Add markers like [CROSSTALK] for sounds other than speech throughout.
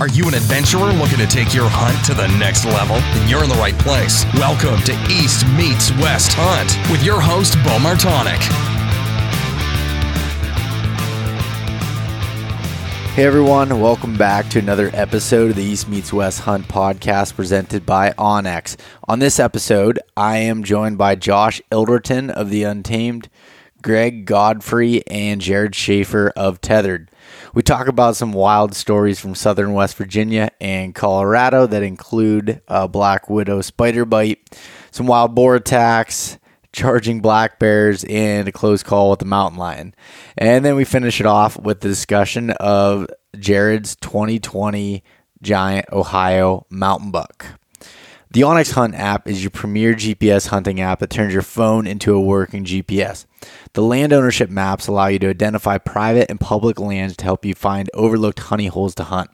Are you an adventurer looking to take your hunt to the next level? Then you're in the right place. Welcome to East Meets West Hunt with your host, Bo Martonik. Hey everyone, welcome back to another episode of the East Meets West Hunt podcast presented by onX. On this episode, I am joined by Josh Ilderton of The Untamed, Greg Godfrey, and Jared Schaefer of Tethered. We talk about some wild stories from southern West Virginia and Colorado that include a black widow spider bite, some wild boar attacks, charging black bears, and a close call with the mountain lion. And then we finish it off with the discussion of Jared's 2020 giant Ohio mountain buck. The onX Hunt app is your premier GPS hunting app that turns your phone into a working GPS. The land ownership maps allow you to identify private and public lands to help you find overlooked honey holes to hunt.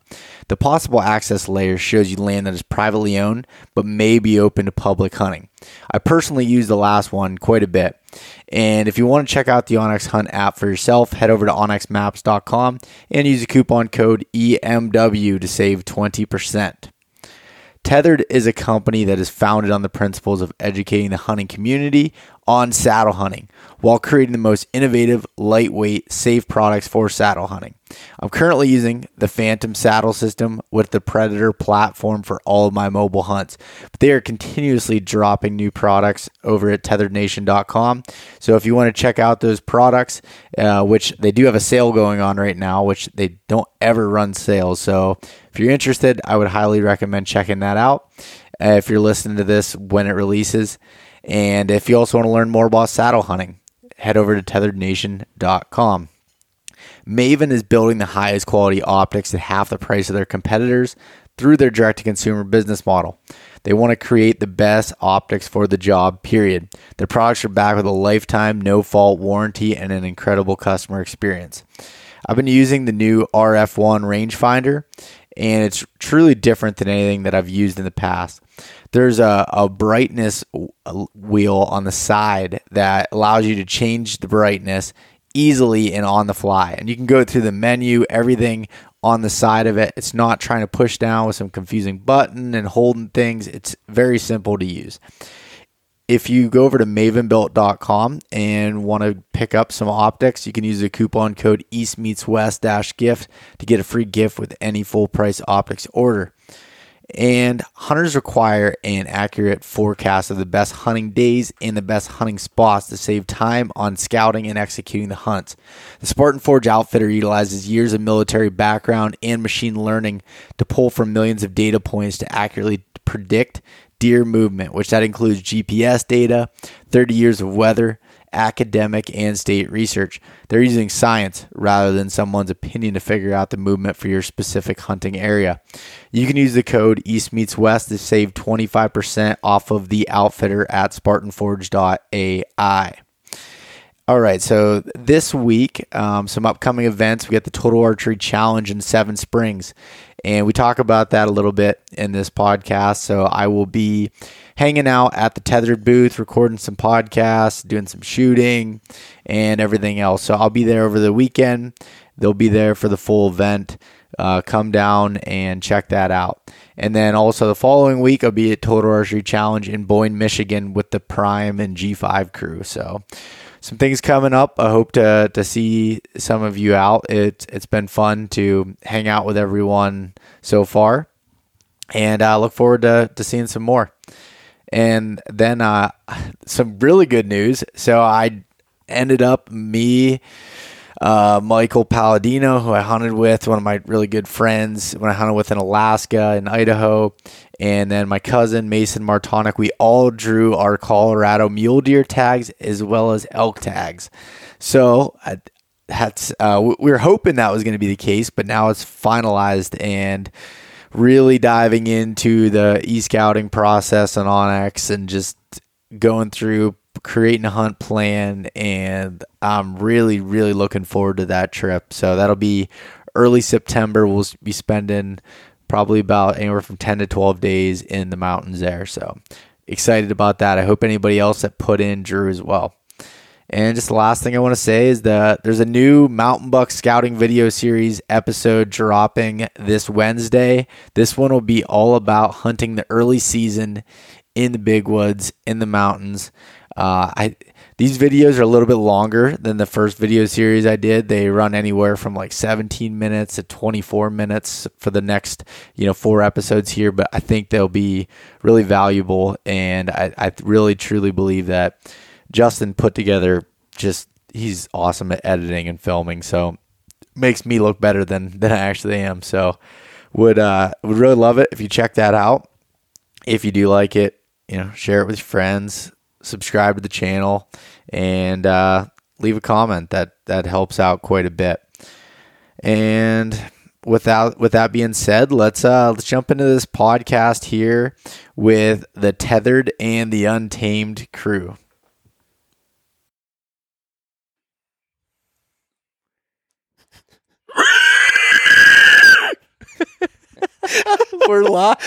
The possible access layer shows you land that is privately owned but may be open to public hunting. I personally use the last one quite a bit. And if you want to check out the onX Hunt app for yourself, head over to onxmaps.com and use the coupon code EMW to save 20%. Tethered is a company that is founded on the principles of educating the hunting community on saddle hunting while creating the most innovative, lightweight, safe products for saddle hunting. I'm currently using the Phantom saddle system with the Predator platform for all of my mobile hunts, but they are continuously dropping new products over at tetherednation.com. So if you want to check out those products, uh, which they do have a sale going on right now, which they don't ever run sales. So if you're interested, I would highly recommend checking that out. Uh, if you're listening to this when it releases, and if you also want to learn more about saddle hunting, head over to tetherednation.com. Maven is building the highest quality optics at half the price of their competitors through their direct to consumer business model. They want to create the best optics for the job, period. Their products are backed with a lifetime, no fault warranty and an incredible customer experience. I've been using the new RF1 rangefinder, and it's truly different than anything that I've used in the past. There's a, a brightness wheel on the side that allows you to change the brightness easily and on the fly. And you can go through the menu, everything on the side of it. It's not trying to push down with some confusing button and holding things. It's very simple to use. If you go over to mavenbuilt.com and want to pick up some optics, you can use the coupon code East Meets West gift to get a free gift with any full price optics order. And hunters require an accurate forecast of the best hunting days and the best hunting spots to save time on scouting and executing the hunts. The Spartan Forge outfitter utilizes years of military background and machine learning to pull from millions of data points to accurately predict deer movement, which that includes GPS data, 30 years of weather, academic and state research. They're using science rather than someone's opinion to figure out the movement for your specific hunting area. You can use the code East Meets West to save 25% off of the outfitter at SpartanForge.ai. All right, so this week, um, some upcoming events. We got the Total Archery Challenge in Seven Springs, and we talk about that a little bit in this podcast. So I will be hanging out at the Tethered booth, recording some podcasts, doing some shooting, and everything else. So I'll be there over the weekend. They'll be there for the full event. Uh, come down and check that out. And then also the following week, I'll be at Total Archery Challenge in Boyne, Michigan with the Prime and G5 crew. So some things coming up. I hope to to see some of you out. It's it's been fun to hang out with everyone so far, and I look forward to to seeing some more. And then uh, some really good news. So I ended up me, uh, Michael Palladino, who I hunted with, one of my really good friends when I hunted with in Alaska and Idaho, and then my cousin Mason Martonik. We all drew our Colorado mule deer tags as well as elk tags. So uh, that's uh, we were hoping that was going to be the case, but now it's finalized and really diving into the e-scouting process on onX and just going through creating a hunt plan and I'm really really looking forward to that trip. So that'll be early September. We'll be spending probably about anywhere from 10 to 12 days in the mountains there. So excited about that. I hope anybody else that put in drew as well. And just the last thing I want to say is that there's a new Mountain Buck Scouting video series episode dropping this Wednesday. This one will be all about hunting the early season in the big woods, in the mountains. Uh, I these videos are a little bit longer than the first video series I did. They run anywhere from like 17 minutes to 24 minutes for the next, you know, four episodes here. But I think they'll be really valuable, and I, I really truly believe that Justin put together just he's awesome at editing and filming. So makes me look better than than I actually am. So would uh would really love it if you check that out. If you do like it, you know, share it with your friends subscribe to the channel, and uh, leave a comment. That that helps out quite a bit. And without with that being said, let's uh, let's jump into this podcast here with the tethered and the untamed crew. [LAUGHS] We're live.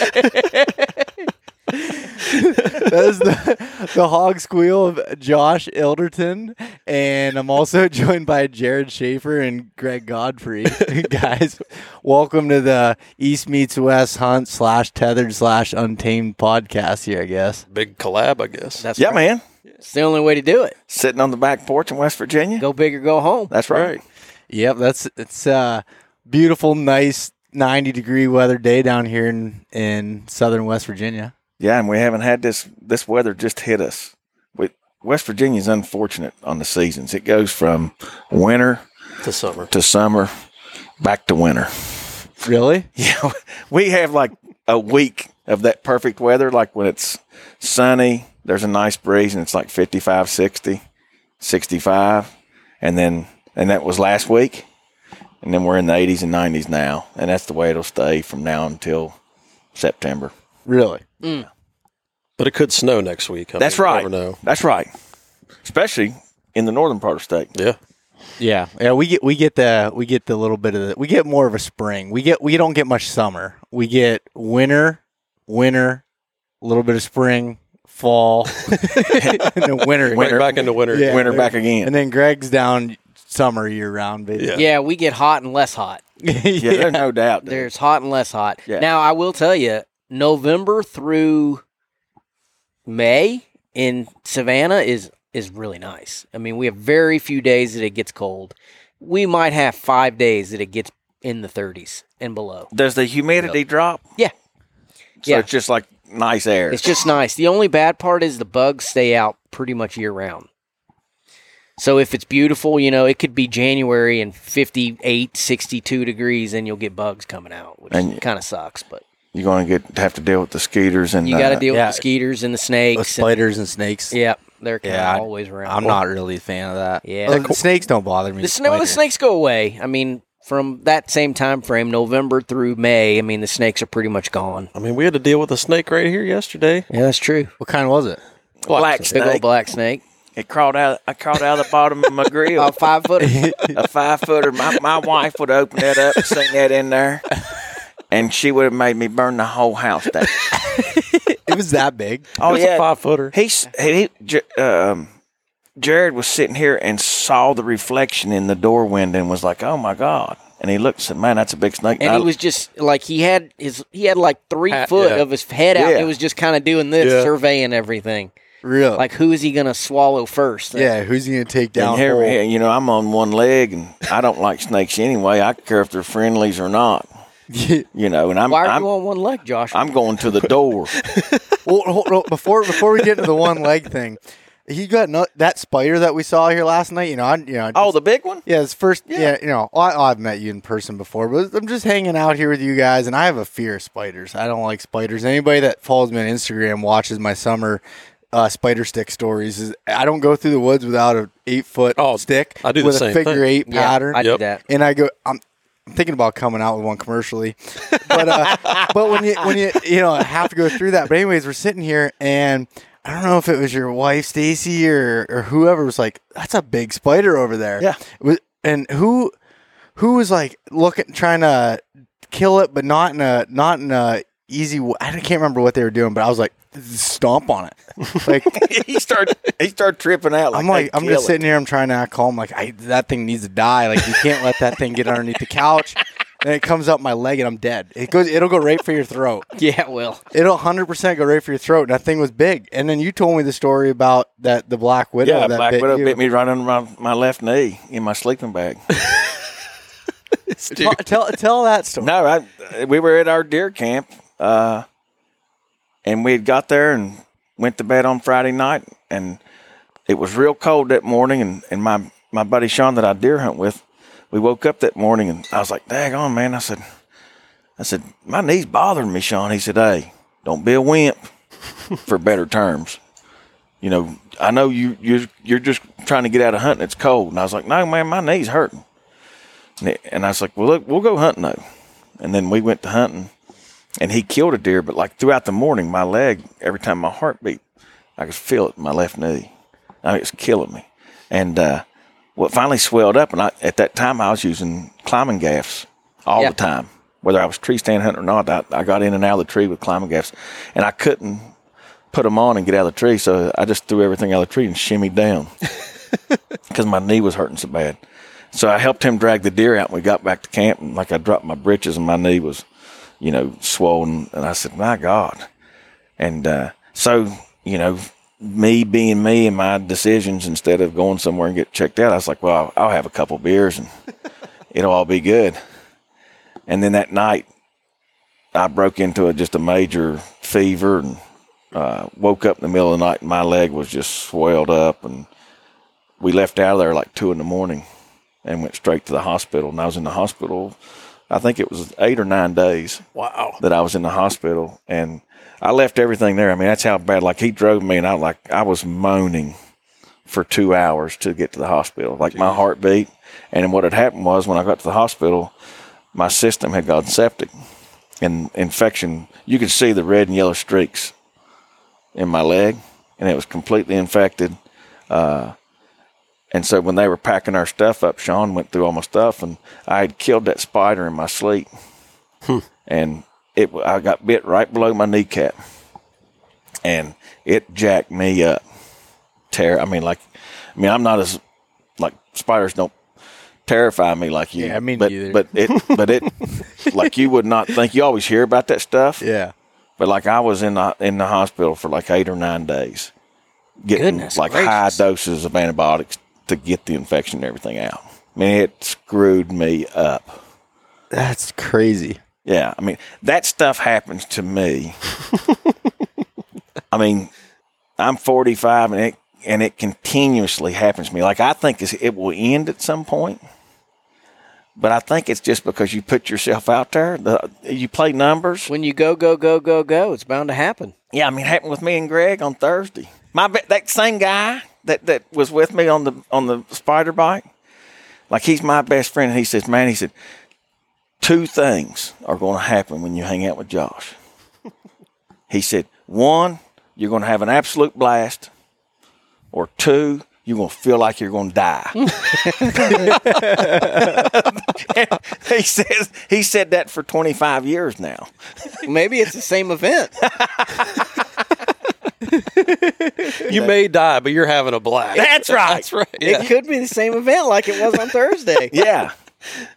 that is the, the hog squeal of Josh Ilderton. And I'm also [LAUGHS] joined by Jared Schaefer and Greg Godfrey. [LAUGHS] Guys, welcome to the East Meets West Hunt slash tethered slash untamed podcast here, I guess. Big collab, I guess. That's Yeah, right. man. It's the only way to do it. Sitting on the back porch in West Virginia. Go big or go home. That's right. Yep, that's it's a beautiful, nice 90 degree weather day down here in, in southern West Virginia. Yeah, and we haven't had this. This weather just hit us. We, West Virginia's unfortunate on the seasons. It goes from winter To summer. to summer, back to winter. Really? [LAUGHS] Yeah, we have like a week of that perfect weather, like when it's sunny, there's a nice breeze, and it's like 55, 60, 65. And then, and that was last week. And then we're in the 80s and 90s now. And that's the way it'll stay from now until September. Really? Mm. But it could snow next week. I That's mean, right. Never know. That's right. Especially in the northern part of the state. Yeah. Yeah, yeah. We get we get the we get the little bit of the we get more of a spring. We get we don't get much summer. We get winter, winter, a little bit of spring, fall, [LAUGHS] and then winter. Right back into winter. Yeah. Winter back again. And then Greg's down summer year round, basically. Yeah, we get hot and less hot. [LAUGHS] yeah, there's no doubt. there. There's hot and less hot. Yeah. Now, I will tell you, November through May in Savannah is is really nice. I mean, we have very few days that it gets cold. We might have five days that it gets in the 30s and below. Does the humidity drop? Yeah. So Yeah. it's just like nice air. It's just nice. The only bad part is the bugs stay out pretty much year round. So if it's beautiful, you know, it could be January and 58, 62 degrees and you'll get bugs coming out, which And- kind of sucks, but You're going to get have to deal with the skeeters and you got to uh, deal yeah. with the skeeters and the With snakes. and- spiders and snakes. yeah, they're kind of Yeah, I- always around. I'm not really a fan of that. Yeah. Well, the snakes don't bother me. The, sn- well, the spiders. snakes go away. I mean, from that same time frame, November through May, I mean, the snakes are pretty much gone. I mean, we had to deal with a snake right here yesterday. Yeah, that's true. What kind was it? black Big snake. old black snake. It crawled out. I crawled out of the bottom of my grill. [LAUGHS] About five foot. a five footer. My, my wife would open that up and sing that in there, and she would have made me burn the whole house down. It was that big. Oh it was yeah, a five footer. He's he, J- um, Jared was sitting here and saw the reflection in the door window and was like, "Oh my god!" And he looked and said, "Man, that's a big snake." and I- he was just like he had his he had like three Hat, foot yeah. of his head out. Yeah. It was just kind of doing this, Yeah. surveying everything. Real. Like who is he gonna swallow first? yeah, who's he gonna take down? and here, here, you know, I'm on one leg, and I don't like snakes anyway. I care if they're friendlies or not. [LAUGHS] You know, and I'm Why are I'm, you on one leg, Josh? I'm going to the door. [LAUGHS] well, hold, hold, before before we get into the one leg thing, he got no, that spider that we saw here last night. You know, I, you know. oh, the big one. yeah, it's first. Yeah, you know, I, I've met you in person before, but I'm just hanging out here with you guys, and I have a fear of spiders. I don't like spiders. Anybody that follows me on Instagram watches my summer uh, spider stick stories. Is I don't go through the woods without a eight foot Oh, stick I do the with a figure thing. eight yeah, pattern. I do that. and I go, I'm, I'm thinking about coming out with one commercially, [LAUGHS] but uh, but when you when you you know have to go through that. But anyways, we're sitting here, and I don't know if it was your wife Stacy or or whoever was like, "That's a big spider over there." Yeah. Was- and who who was like looking trying to kill it, but not in a not in a easy. I can't remember what they were doing, but I was like, stomp on it. [LAUGHS] Like he started he started tripping out. Like, I'm like I'm just it." sitting here. I'm trying to act calm. Like I, that thing needs to die. Like you can't let that thing get underneath the couch. And it comes up my leg and I'm dead. It goes. It'll go right for your throat. [LAUGHS] Yeah, it will. It'll 100 percent go right for your throat. And that thing was big. And then you told me the story about that the black widow. Yeah, that Black bit Widow you. bit me right under my, my left knee in my sleeping bag. [LAUGHS] Tell, tell tell that story. no, I, we were at our deer camp, uh, and we had got there and went to bed on Friday night, and it was real cold that morning. And, and my, my buddy Sean that I deer hunt with, we woke up that morning, and I was like, "Dag on, man!" I said, "I said my knee's bothering me, Sean." He said, "Hey, don't be a wimp, for better terms." You know, I know you you're you're just trying to get out of hunting. It's cold, and I was like, "No, man, my knee's hurting." And, and I was like, "Well, look, we'll go hunting though." And then we went to hunting, and he killed a deer. But like throughout the morning, my leg, every time my heart beat, I could feel it in my left knee. I mean, it's killing me. And uh, what finally swelled up, and I, at that time I was using climbing gaffs all Yeah. the time, whether I was tree stand hunting or not. I, I got in and out of the tree with climbing gaffs, and I couldn't put them on and get out of the tree, so I just threw everything out of the tree and shimmied down [LAUGHS] because my knee was hurting so bad. So I helped him drag the deer out, and we got back to camp, and like I dropped my britches, and my knee was, you know, swollen, and I said, "My God!" And uh, so, you know, me being me and my decisions, instead of going somewhere and get checked out, I was like, "Well, I'll, I'll have a couple beers, and [LAUGHS] it'll all be good." And then that night, I broke into a, just a major fever and uh, woke up in the middle of the night, and my leg was just swelled up, and we left out of there like two in the morning and went straight to the hospital. And I was in the hospital, I think it was eight or nine days Wow. that I was in the hospital, and I left everything there. I mean, that's how bad. Like he drove me, and I like I was moaning for two hours to get to the hospital. Like my heartbeat. and what had happened was when I got to the hospital, my system had gone septic, and infection. You could see the red and yellow streaks in my leg, and it was completely infected. Uh, and so when they were packing our stuff up, Sean went through all my stuff, and I had killed that spider in my sleep, hmm. and it I got bit right below my kneecap, and it jacked me up. Terror. I mean, like, I mean, I'm not as like spiders don't terrify me like you. Yeah, me but neither. but it [LAUGHS] but it like you would not think. You always hear about that stuff. Yeah. But like I was in the in the hospital for like eight or nine days, getting Goodness like gracious. high doses of antibiotics to get the infection and everything out. I mean, it screwed me up. That's crazy. Yeah, I mean that stuff happens to me. [LAUGHS] I mean, I'm 45 and it and it continuously happens to me. Like I think it will end at some point, but I think it's just because you put yourself out there. The, you play numbers. when you go, go, go, go, go, it's bound to happen. Yeah, I mean, it happened with me and Greg on Thursday. My that same guy that, that was with me on the on the spider bike, like he's my best friend. And he says, "Man," he said, two things are going to happen when you hang out with Josh." [LAUGHS] he said, "One, you're going to have an absolute blast, or two, you're going to feel like you're going to die." [LAUGHS] [LAUGHS] he says he said that for 25 years now. Maybe it's the same event. [LAUGHS] You may die, but you're having a blast. That's [LAUGHS] right. That's right. It could be the same event like it was on Thursday. [LAUGHS] Yeah.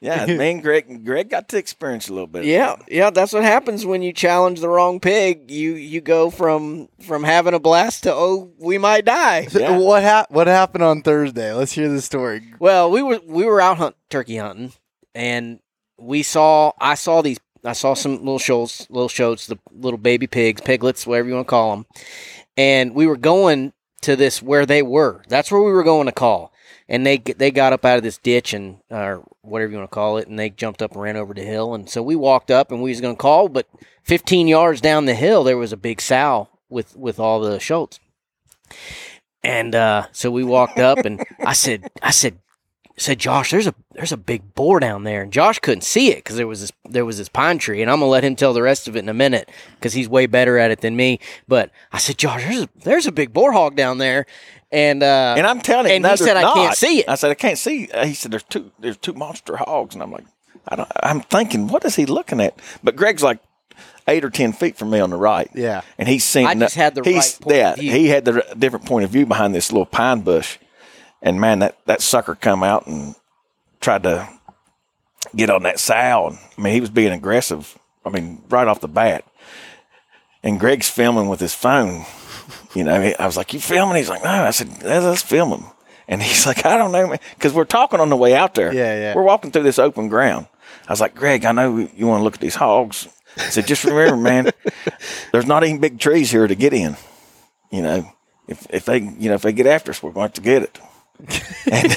Yeah, me and Greg, Greg got to experience a little bit. Yeah, that. yeah, that's what happens when you challenge the wrong pig. You you go from from having a blast to oh we might die. So Yeah. What hap- What happened on Thursday? Let's hear the story. Well, we were we were out hunt turkey hunting, and we saw I saw these I saw some little shoats, little shoats, the little baby pigs, piglets, whatever you want to call them, and we were going to this where they were. That's where we were going to call, and they they got up out of this ditch and or whatever you want to call it, and they jumped up and ran over the hill, and so we walked up and we was going to call, but 15 yards down the hill there was a big sow with with all the shoats. And uh, so we walked up, and I said, "I said, said Josh, there's a there's a big boar down there, and Josh couldn't see it because there was this there was this pine tree, and I'm gonna let him tell the rest of it in a minute because he's way better at it than me. But I said, Josh, there's a, there's a big boar hog down there, and uh, And I'm telling him, And no, he said, there's "I can't see it. I said, I can't see. uh, He said, there's two, there's two monster hogs, and I'm like, I don't. I'm thinking, what is he looking at? But Greg's like, eight or ten feet from me on the right. Yeah. and he's seen. I just had the he's, right point of yeah, view. he had the different point of view behind this little pine bush, and man, that that sucker come out and tried to get on that sow. And, I mean, he was being aggressive. I mean, right off the bat. And Greg's filming with his phone. You know, I was like, "You filming?" He's like, "No." I said, "Let's let's film him." And [LAUGHS] he's like, "I don't know, man," because we're talking on the way out there. Yeah, yeah. We're walking through this open ground. I was like, "Greg, I know you want to look at these hogs." I said, "Just remember, man, there's not even big trees here to get in. You know, if if they you know if they get after us, we're going to get it." And,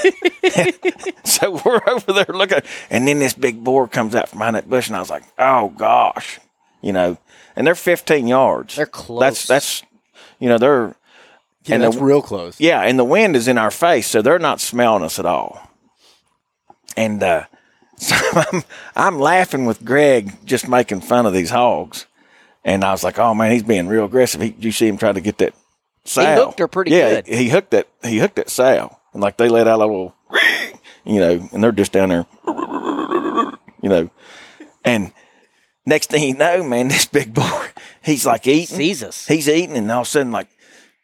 [LAUGHS] so we're over there looking, and then this big boar comes out from behind that bush, and I was like, "Oh gosh," you know. And they're 15 yards. They're close. That's that's, you know, they're Yeah, And that's the- real close. yeah, and the wind is in our face, so they're not smelling us at all. And uh, [LAUGHS] so I'm, I'm laughing with Greg, just making fun of these hogs. And I was like, "Oh man, he's being real aggressive." He, you see him try to get that sow. hooked her pretty yeah, good. He, he hooked that. He hooked that sow, and like they let out a little, you know, and they're just down there, you know, and next thing you know, man, [LAUGHS] this big boy, he's like eating, Sees us. he's eating, and all of a sudden, like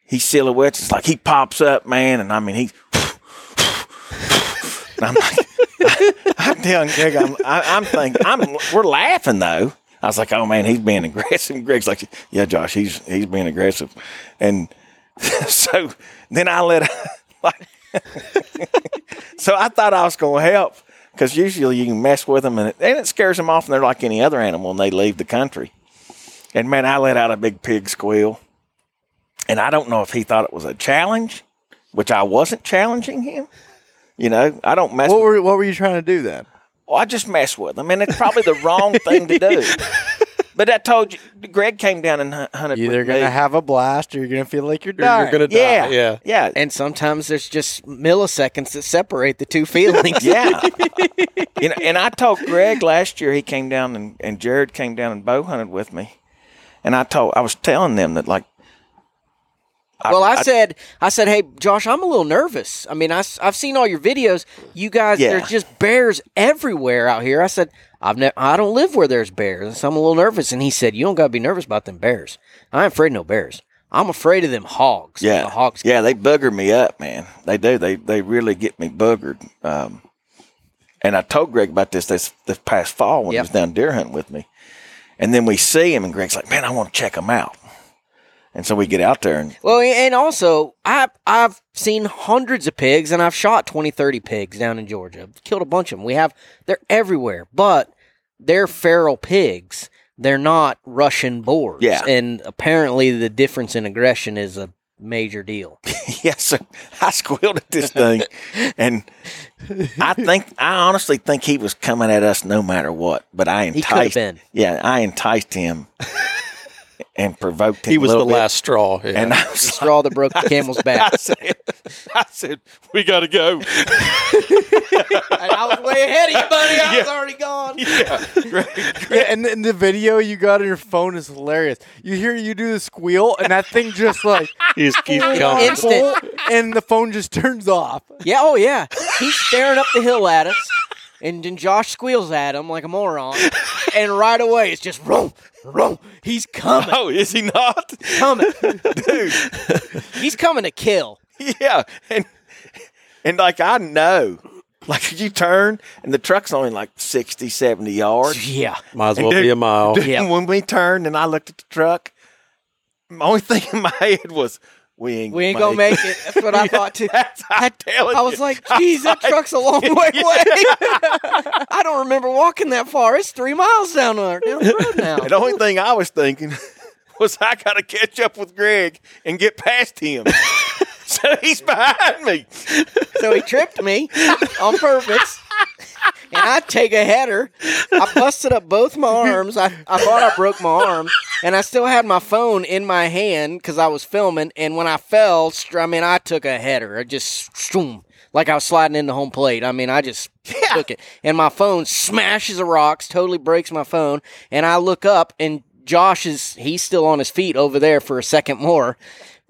he silhouettes. It's like he pops up, man, and I mean he. and I'm like, I'm telling Greg, I'm, I, I'm thinking, I'm, we're laughing though. I was like, oh man, he's being aggressive. Greg's like, yeah, Josh, he's he's being aggressive, and [LAUGHS] so then I let, [LAUGHS] so I thought I was going to help because usually you can mess with them and it, and it scares them off, and they're like any other animal, and they leave the country. And man, I let out a big pig squeal. And I don't know if he thought it was a challenge, which I wasn't challenging him. You know, I don't mess. What with, were what were you trying to do then? well, I just mess with them, and it's probably the wrong thing to do. [LAUGHS] But I told you, Greg came down and hun- hunted. Either with gonna me. have a blast or you're gonna feel like you're You're, dying. you're gonna die. yeah, Yeah. yeah, And sometimes there's just milliseconds that separate the two [LAUGHS] feelings. yeah. [LAUGHS] you know, and I told Greg last year he came down and, and Jared came down and bow hunted with me, and I told I was telling them that like. Well, I, said, I said, hey, Josh, I'm a little nervous. I mean, I, have seen all your videos. You guys, Yeah. there's just bears everywhere out here. I said, I've ne- I don't live where there's bears, so I'm a little nervous. And he said, you don't got to be nervous about them bears. I ain't afraid of no bears. I'm afraid of them hogs. Yeah, the hogs. Yeah, they bugger me up, man. They do. They they really get me buggered. Um, and I told Greg about this this, this past fall when Yep. he was down deer hunting with me. And then we see him, and Greg's like, "Man, I want to check him out." And so we get out there, and Well, and also, I, I've seen hundreds of pigs, and I've shot 20, 30 pigs down in Georgia. Killed a bunch of them. We have, they're everywhere, but they're feral pigs. They're not Russian boars. Yeah. And apparently, the difference in aggression is a major deal. [LAUGHS] yeah, so I squealed at this thing, and I think I honestly think he was coming at us no matter what. But I enticed, yeah, I enticed him and provoked him. He a was the bit. last straw. Yeah. and I was The was straw that broke the camel's [LAUGHS] back. I said, I said, we got to go. [LAUGHS] and I was way ahead of you, buddy. I was already gone. Yeah, and, and the video you got on your phone is hilarious. You hear you do the squeal, and that thing just like [LAUGHS] He's keep coming. Instant. and the phone just turns off. Yeah, oh yeah. He's staring up the hill at us, and then Josh squeals at him like a moron, [LAUGHS] and right away it's just room, room. He's coming, Oh, is he not? coming. [LAUGHS] Dude. He's coming to kill. Yeah. And and like I know. Like you turn and the truck's only like 60, 70 yards. Yeah, Might as well dude- be a mile. Dude, Yeah. when we turned and I looked at the truck, my only thing [LAUGHS] in my head was we ain't we ain't gonna make it. That's what I [LAUGHS] thought too. I'm I was you. like, geez, that truck's a [LAUGHS] long way away. [LAUGHS] I don't remember walking that far. It's three miles down there, down the road now. the only thing I was thinking was I gotta catch up with Greg and get past him. so he's behind me. So he tripped me on purpose. And I take a header. I busted up both my arms. I, I thought I broke my arm. And I still had my phone in my hand because I was filming. And when I fell, I mean, I took a header. I just, like I was sliding into home plate. I mean, I just took it. And my phone smashes the rocks, totally breaks my phone. And I look up, and Josh is, he's still on his feet over there for a second more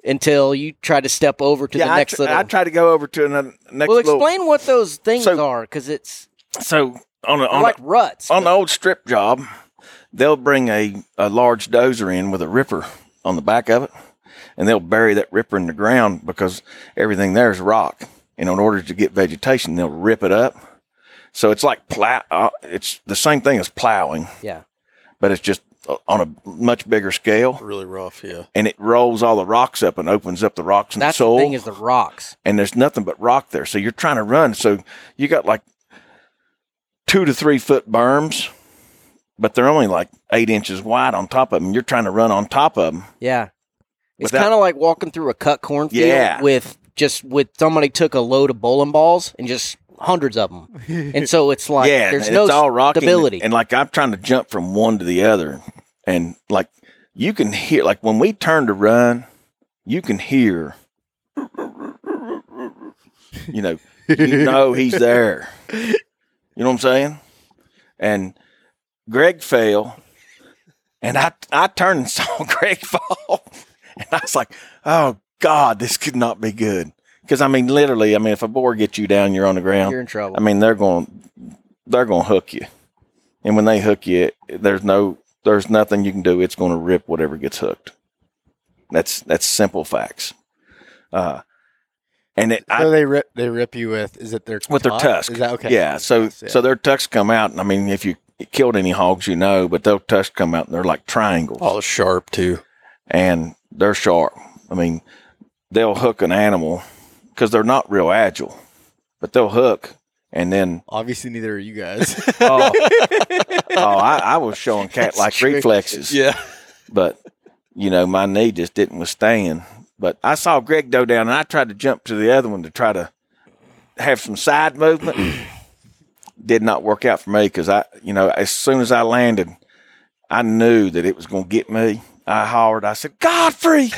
until you try to step over to Yeah, the I, next tr- little. I try to go over to another next Well, little- explain what those things So- are, because it's so on a, on, like a, ruts. on the old strip job, they'll bring a, a large dozer in with a ripper on the back of it, and they'll bury that ripper in the ground because everything there is rock. And in order to get vegetation, they'll rip it up. So it's like plow. Uh, it's the same thing as plowing, Yeah. but it's just uh, on a much bigger scale. Really rough, yeah. And it rolls all the rocks up and opens up the rocks and That's the soil. the thing is the rocks. and there's nothing but rock there. So you're trying to run. So you got like two to three foot berms, but they're only like eight inches wide on top of them. You're trying to run on top of them. Yeah. It's Without- kind of like walking through a cut cornfield Yeah. with just with somebody took a load of bowling balls and just hundreds of them. [LAUGHS] and so it's like yeah, there's and no all rocky. and- stability. And, like I'm trying to jump from one to the other, and like you can hear, like when we turn to run, you can hear. You know, you know he's there. [LAUGHS] You know what I'm saying? And Greg fell, and I I turned and [LAUGHS] saw Greg fall, and I was like, "Oh God, this could not be good." Because I mean, literally, I mean, if a boar gets you down, you're on the ground. You're in trouble. I mean, they're going they're going to hook you, and when they hook you, there's no there's nothing you can do. It's going to rip whatever gets hooked. That's that's simple facts. Uh, and it, I, they rip they rip you with is it their with their tusk? tusk. Is that okay? Yeah. So Yeah. so their tusks come out, and I mean, if you killed any hogs, you know, but their tusks come out, and they're like triangles, all sharp too. and they're sharp. I mean, they'll hook an animal because they're not real agile, but they'll hook, and then Obviously, neither are you guys. [LAUGHS] oh, [LAUGHS] oh I, I was showing cat like reflexes, Yeah. but you know, my knee just didn't withstand. But I saw Greg go down, and I tried to jump to the other one to try to have some side movement. [CLEARS THROAT] Did not work out for me because I, you know, as soon as I landed, I knew that it was going to get me. I hollered. I said, "Godfrey!"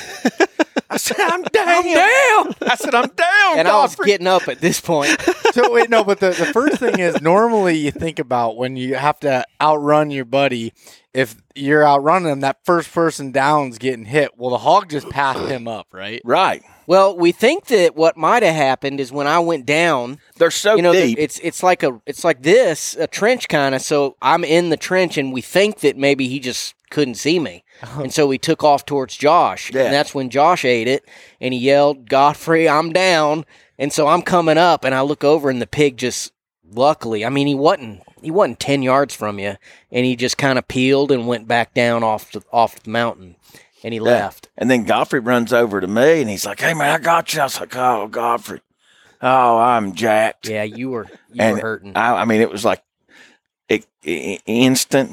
I said, "I'm down. [LAUGHS] I'm down." I said, "I'm down." and I was getting up at this point. So wait, no, but the, the first thing is normally you think about when you have to outrun your buddy. If you're outrunning him, that first person down's getting hit. Well, the hog just passed him up, right? right. well, we think that what might have happened is when I went down, They're so you know, deep. it's it's like a it's like this, a trench kind of. So I'm in the trench, and we think that maybe he just couldn't see me, uh-huh. and so we took off towards Josh, Yeah. and that's when Josh ate it, and he yelled, "Godfrey, I'm down!" And so I'm coming up, and I look over, and the pig just luckily, I mean, he wasn't he wasn't ten yards from you, and he just kind of peeled and went back down off the, off the mountain, and he Yeah. left. And then Godfrey runs over to me and he's like, Hey man, I got you. I was like, Oh, Godfrey. Oh, I'm jacked. Yeah, you were you and were hurting. I, I mean, it was like i- i- instant.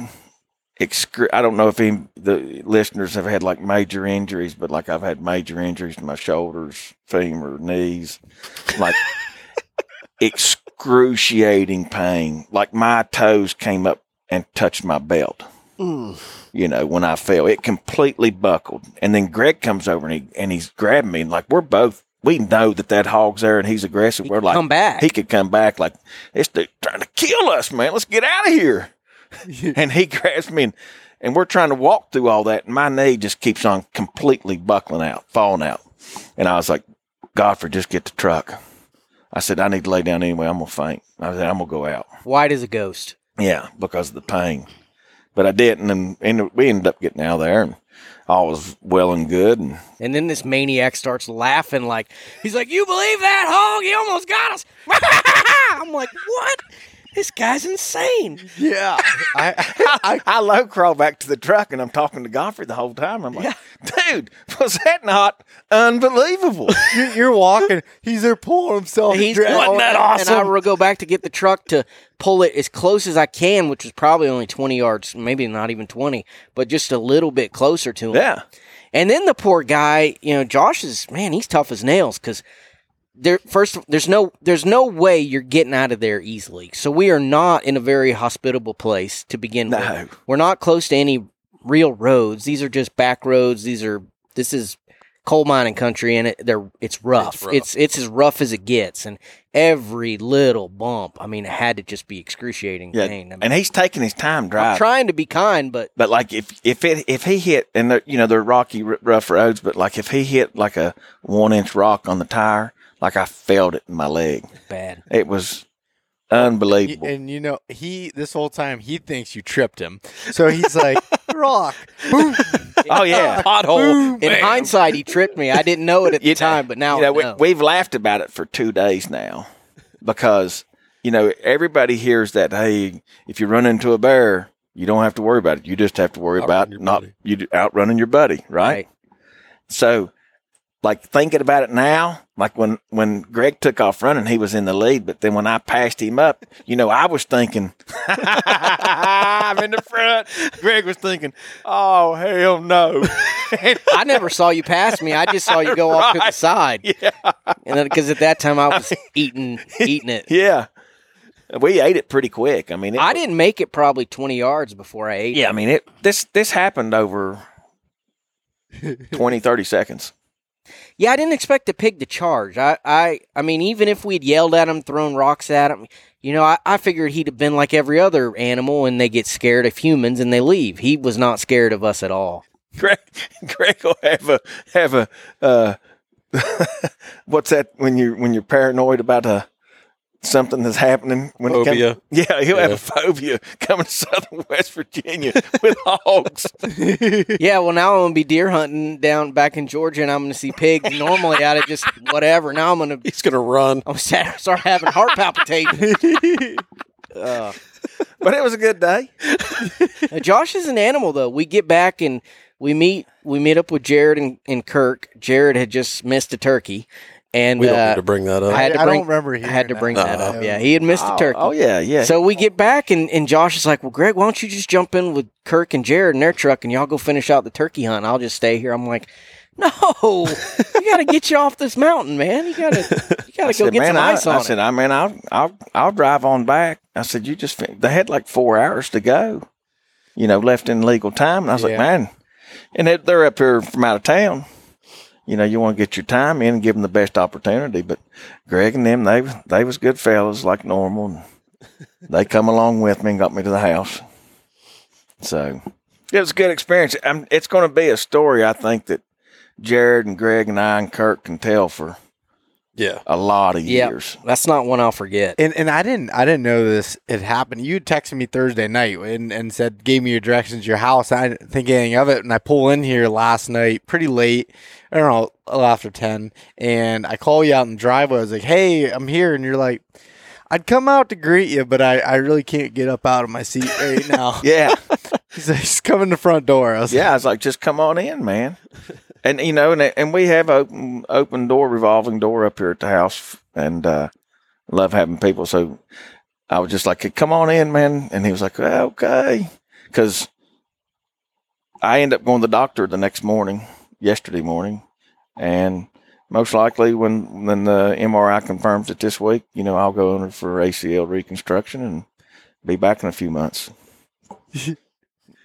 Excru- I don't know if any, the listeners have had like major injuries, but like I've had major injuries to my shoulders, femur, knees, like [LAUGHS] excruciating pain. Like my toes came up and touched my belt. Mm. You know, when I fell, it completely buckled. And then Greg comes over and he and he's grabbing me, and like we're both. We know that that hog's there and he's aggressive. He we're like, come back. He could come back like this dude trying to kill us, man. Let's get out of here. [LAUGHS] and he grabs me and, and we're trying to walk through all that. And my knee just keeps on completely buckling out, falling out. And I was like, Godfrey, just get the truck. I said, I need to lay down anyway. I'm going to faint. I said, I'm going to go out. White as a ghost. Yeah, because of the pain. But I didn't. And, and we ended up getting out of there and all was well and good. And And then this maniac starts laughing like he's like, "You believe that hog? He almost got us." [LAUGHS] I'm like, "What? This guy's insane." Yeah. I, I, I low crawl back to the truck and I'm talking to Godfrey the whole time. I'm like, dude, was that not unbelievable? you're, you're walking. He's there pulling himself. He's drag- going- that awesome. And I will go back to get the truck to pull it as close as I can, which was probably only 20 yards, maybe not even 20, but just a little bit closer to him. yeah. And then the poor guy, you know, Josh is man, he's tough as nails because there first there's no there's no way you're getting out of there easily. So we are not in a very hospitable place to begin No. with. We're not close to any real roads. These are just back roads. These are this is coal mining country and it they're it's rough. It's rough. It's it's as rough as it gets and every little bump, I mean, it had to just be excruciating Yeah. pain. I mean, And he's taking his time I'm driving. trying to be kind, but But like if if it if he hit and they're, you know they're rocky rough roads, but like if he hit like a one inch rock on the tire, like I felt it in my leg. bad. It was Unbelievable. And you know, he this whole time he thinks you tripped him. So he's like, [LAUGHS] rock. Boom. [LAUGHS] oh yeah. Pothole. In hindsight, he tripped me. I didn't know it at the You know- time, but now you know, I we, know. we've laughed about it for two days now because you know everybody hears that hey if you run into a bear you don't have to worry about it you just have to worry Outrun about your not buddy. you outrunning your buddy right? Right. so like thinking about it now like when when greg took off running he was in the lead but then when i passed him up you know i was thinking [LAUGHS] i'm in the front greg was thinking oh hell no [LAUGHS] I never saw you pass me. I just saw you go off to the side. yeah And then because at that time I was [LAUGHS] eating eating it. yeah we ate it pretty quick i mean it I didn't make it probably 20 yards before I ate. Yeah, I mean it. This this happened over 20, 30 seconds. Yeah, I didn't expect the pig to charge. I, I, I mean, even if we'd yelled at him, thrown rocks at him, you know, I, I figured he'd have been like every other animal, and they get scared of humans and they leave. He was not scared of us at all. Greg, [LAUGHS] Greg will have a have a uh, [LAUGHS] what's that when you when you're paranoid about a something that's happening when it Phobia. comes, yeah he'll have a phobia coming to southern West Virginia [LAUGHS] with hogs. [LAUGHS] yeah, well, now I'm gonna be deer hunting down back in Georgia, and I'm gonna see pigs. Normally, I'd have just whatever. Now I'm gonna, [LAUGHS] He's gonna run. I'm gonna start start having heart palpitations. Uh, But it was a good day. Josh is an animal, though. We get back and we meet. We meet up with Jared and, and Kirk. Jared had just missed a turkey, and We don't uh, need to bring that up. I had to I bring. don't remember I had to that. bring that up. Uh, Yeah, he had missed a Oh, turkey. Oh, yeah, yeah. So we get back and, and Josh is like, "Well, Greg, why don't you just jump in with Kirk and Jared in their truck and y'all go finish out the turkey hunt? I'll just stay here." I'm like, "No, [LAUGHS] you got to get you off this mountain, man. You got to you got to go said, get man, some I, ice on I it." said, I mean, I'll, I'll, I'll drive on back. I said, you just, fin-" they had like four hours to go, you know, left in legal time. And I was like, man, and they're up here from out of town. You know, you want to get your time in and give them the best opportunity. But Greg and them, they, they was good fellas like normal. And [LAUGHS] they come along with me and got me to the house. So it was a good experience. i it's going to be a story, I think, that Jared and Greg and I and Kirk can tell for Yeah. a lot of Yeah. years. That's not one I'll forget. And and I didn't I didn't know this had happened. You texted me Thursday night and, and said gave me your directions to your house. I didn't think anything of it, and I pull in here last night pretty late. I don't know, a little after ten, and I call you out in the driveway. I was like, "Hey, I'm here," and you're like, "I'd come out to greet you, but I, I really can't get up out of my seat right [LAUGHS] now." Yeah. [LAUGHS] He's like, "Just come in the front door." I was Yeah, I was like, just come on in, man. [LAUGHS] And you know, and and we have open open door, revolving door up here at the house, and uh, love having people. So I was just like, come on in, man. And he was like, okay, because I end up going to the doctor the next morning, yesterday morning, and most likely when when the MRI confirms it this week, you know, I'll go in for ACL reconstruction and be back in a few months. [LAUGHS]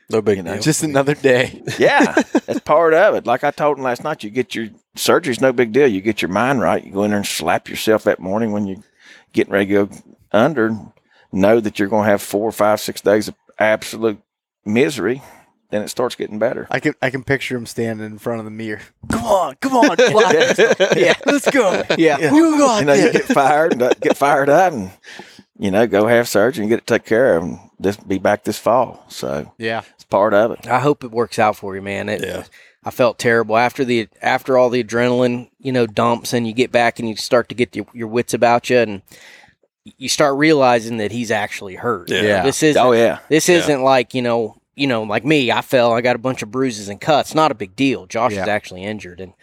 No big You know, deal. Just another day. [LAUGHS] Yeah, that's part of it. Like I told him last night, you get your surgery's no big deal. You get your mind right. You go in there and slap yourself that morning when you're getting ready to go under. Know that you're going to have four, five, six days of absolute misery. Then it starts getting better. I can I can picture him standing in front of the mirror. Come on, come on, fly. [LAUGHS] yeah, let's go. Yeah. yeah. you got You know, you get fired, and uh, get fired up, and you know, go have surgery and get it taken care of, and just be back this fall. So Yeah, it's part of it. I hope it works out for you, man. It, Yeah. I felt terrible after the after all the adrenaline, you know, dumps, and you get back and you start to get your, your wits about you, and you start realizing that he's actually hurt. Yeah. Yeah. This is Oh yeah, this Yeah. isn't like you know you know like me. I fell. I got a bunch of bruises and cuts. Not a big deal. Josh is actually injured, and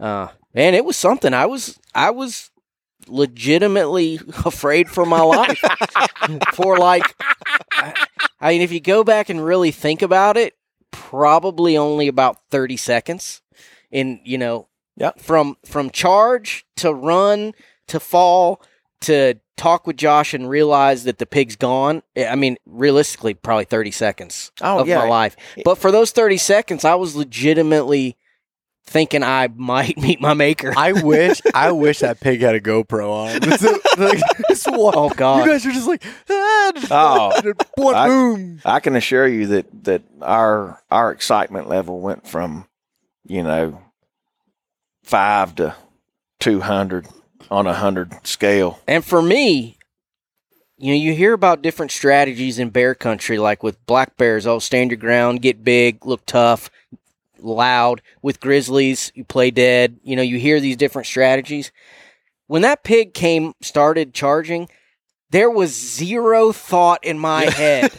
uh, man, it was something. I was I was legitimately afraid for my life [LAUGHS] for like. I, mean, if you go back and really think about it, probably only about thirty seconds. In you know, Yep. from from charge to run to fall to talk with Josh and realize that the pig's gone. Eh, I mean, realistically, probably 30 seconds Oh, of yeah. my life. But for those 30 seconds, I was legitimately thinking I might meet my maker. I wish [LAUGHS] I wish that pig had a GoPro on. [LAUGHS] him. So, like, just one- oh, God. You guys are just like, ah, just Oh. [LAUGHS] one I- boom. I can assure you that that our our excitement level went from, you know, five to two hundred on a hundred scale. And for me, you know, you hear about different strategies in bear country, like with black bears, oh, stand your ground, get big, look tough, loud. With grizzlies, you play dead. You know, you hear these different strategies. When that pig came, started charging, there was zero thought in my [LAUGHS] head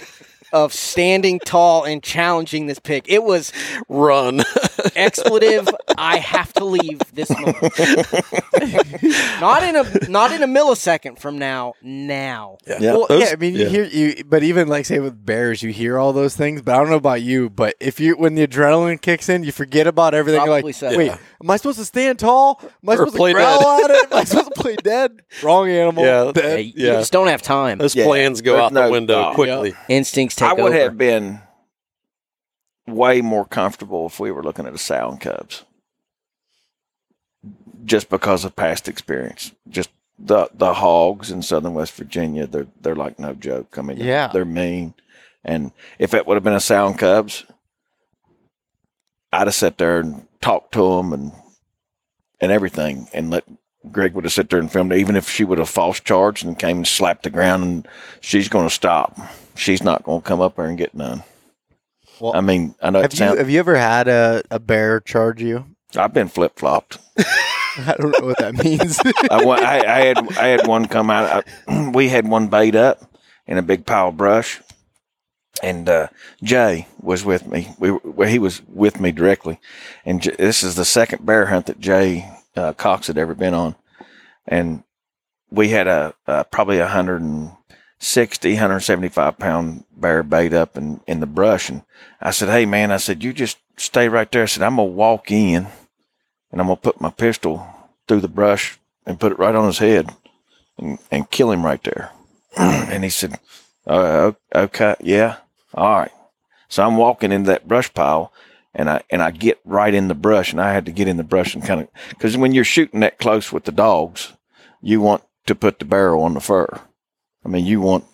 of standing tall and challenging this pick. It was Run. expletive. [LAUGHS] I have to leave this moment. not in a not in a millisecond from now. Now. Yeah. Well, Those- yeah, I mean, you yeah. hear you, but even like say with bears, you hear all those things. But I don't know about you, but if you when the adrenaline kicks in, you forget about everything. You're like, so. wait, Yeah. am I supposed to stand tall? Am I Or supposed to play growl dead." at it? Am I supposed to play dead? Wrong animal. Yeah. Dead. Hey, You Yeah. just don't have time. Those Yeah, plans go there's out the window thought. quickly. Instincts take I would over. have been way more comfortable if we were looking at a sow and cubs, just because of past experience. Just the the hogs in southern West Virginia, they're they're like no joke. I mean, they're- Yeah. they're mean. And if it would have been a sow and cubs, I'd have sat there and talked to them and and everything, and let Greg would have sat there and filmed it. Even if she would have false charged and came and slapped the ground, and she's going to stop. She's not going to come up there and get none. Well, I mean, I know Have you have you ever had a, a bear charge you? I've been flip flopped. [LAUGHS] I don't know what that means. [LAUGHS] I, I, I had I had one come out. I, [CLEARS THROAT] we had one bait up in a big pile of brush, and uh, Jay was with me. We well, he was with me directly, and J- this is the second bear hunt that Jay uh, Cox had ever been on, and we had a, a probably a hundred and 60, 175 pound bear bait up in, in the brush. And I said, Hey man, I said, you just stay right there. I said, I'm going to walk in and I'm going to put my pistol through the brush and put it right on his head and, and kill him right there. [CLEARS THROAT] and he said, uh, okay, yeah. All right. So I'm walking into that brush pile and I, and I get right in the brush and I had to get in the brush and kind of, cause when you're shooting that close with the dogs, you want to put the barrel on the fur. I mean, you want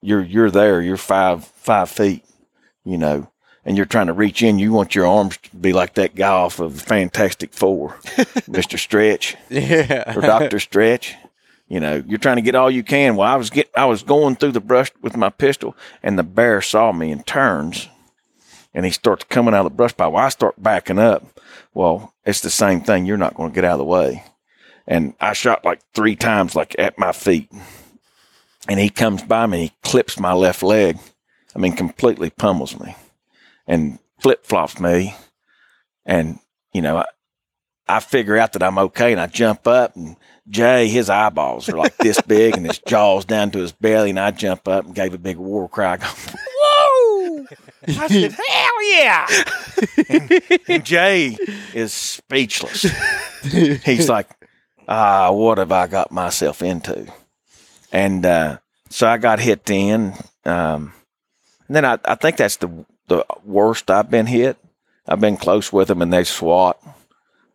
you're you're there. You're five five feet, you know, and you're trying to reach in. You want your arms to be like that guy off of Fantastic Four, [LAUGHS] Mister Stretch yeah. or Doctor Stretch. You know, you're trying to get all you can. Well, I was get I was going through the brush with my pistol, and the bear saw me and turns, and he starts coming out of the brush pile. Well, I start backing up. Well, it's the same thing. You're not going to get out of the way. And I shot like three times, like at my feet. And he comes by me, he clips my left leg. I mean, completely pummels me and flip flops me. And, you know, I, I figure out that I'm okay and I jump up and Jay, his eyeballs are like this big and his jaws down to his belly. And I jump up and gave a big war cry. I [LAUGHS] go, Whoa! I said, hell yeah. and, and Jay is speechless. He's like, ah, what have I got myself into? And uh, so I got hit in. Um, and then I, I think that's the the worst I've been hit. I've been close with them and they swat.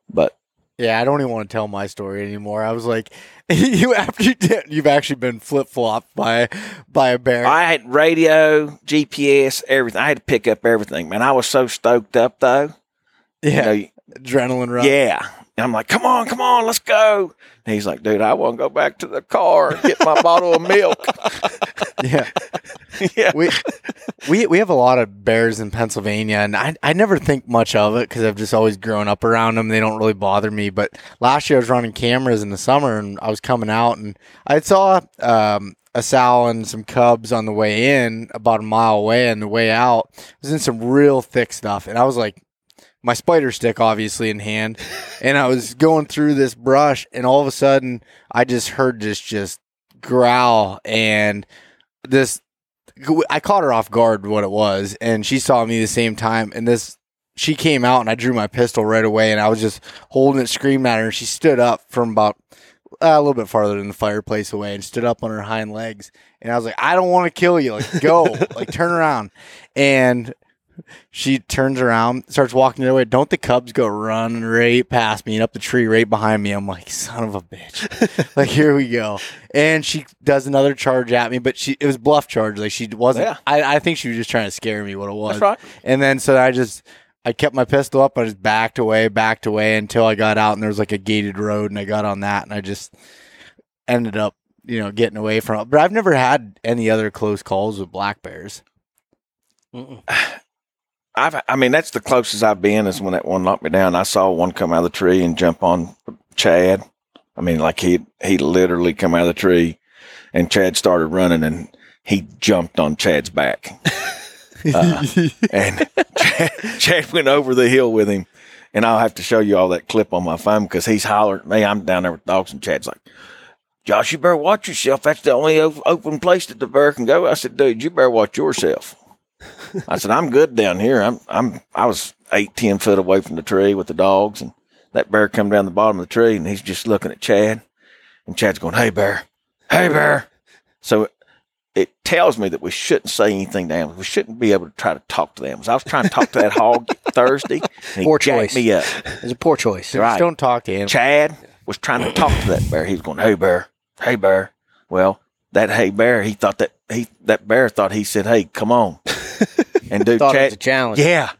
But Yeah, I don't even want to tell my story anymore. I was like, [LAUGHS] you after you did, you've actually been flip flopped by by a bear. I had radio, GPS, everything. I had to pick up everything. Man, I was so stoked up though. yeah, You know, adrenaline rush. Yeah. And I'm like, come on, come on, let's go. And he's like, dude, I want to go back to the car and get my bottle of milk. [LAUGHS] yeah. [LAUGHS] yeah. We we we have a lot of bears in Pennsylvania, and I I never think much of it because I've just always grown up around them. They don't really bother me. But last year I was running cameras in the summer, and I was coming out, and I saw um, a sow and some cubs on the way in, about a mile away, and the way out was in some real thick stuff, and I was like. My spider stick, obviously in hand, and I was going through this brush, and all of a sudden, I just heard this just growl, and this I caught her off guard what it was, and she saw me the same time. And this, she came out, and I drew my pistol right away, and I was just holding it, screaming at her. And she stood up from about uh, a little bit farther than the fireplace away, and stood up on her hind legs. And I was like, I don't want to kill you. Like, go, [LAUGHS] like, turn around. And she turns around, starts walking the other way. Don't the cubs go running right past me and up the tree right behind me? I'm like, son of a bitch. [LAUGHS] like, here we go. And she does another charge at me, but she it was bluff charge. Like she wasn't. Yeah. I, I think she was just trying to scare me. What it was. That's right. And then so I just I kept my pistol up. I just backed away, backed away until I got out, and there was like a gated road, and I got on that, and I just ended up you know, getting away from it. But I've never had any other close calls with black bears. Mm-mm. [SIGHS] [SIGHS] [SIGHS] I've, I mean, that's the closest I've been is when that one knocked me down. I saw one come out of the tree and jump on Chad. I mean, like he he literally come out of the tree, and Chad started running, and he jumped on Chad's back, [LAUGHS] Uh, and Chad, Chad went over the hill with him. And I'll have to show you all that clip on my phone because he's hollering at me. I'm down there with dogs, and Chad's like, "Josh, you better watch yourself. That's the only open place that the bear can go." I said, "Dude, you better watch yourself." I said, I'm good down here. I'm, I'm, I was eight, ten foot away from the tree with the dogs and that bear come down the bottom of the tree and he's just looking at Chad and Chad's going, Hey bear, hey bear. So it, it tells me that we shouldn't say anything to animals. We shouldn't be able to try to talk to them. So I was trying to talk to that hog [LAUGHS] Thursday and he Poor choice. me up. It's a poor choice. Just don't talk to him. Chad was trying to talk to that bear. He was going, "Hey bear, hey bear." Well, that hey bear, he thought that he that bear thought he said, "Hey, come on," and dude, Thought it was a challenge. yeah,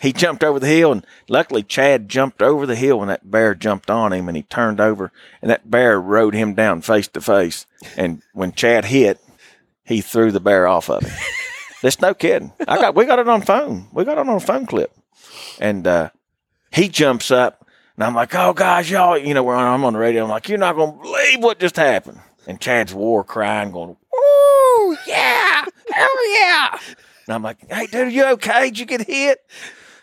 he jumped over the hill, and luckily Chad jumped over the hill when that bear jumped on him, and he turned over, and that bear rode him down face to face. And when Chad hit, he threw the bear off of him. [LAUGHS] That's no kidding. I got we got it on phone. We got it on a phone clip, and uh, he jumps up, and I'm like, "Oh gosh, y'all!" You know, we're on, I'm on the radio. I'm like, "You're not gonna believe what just happened." And Chad's war crying, going, "Ooh, yeah, hell yeah!" And I'm like, "Hey, dude, you okay? Did you get hit?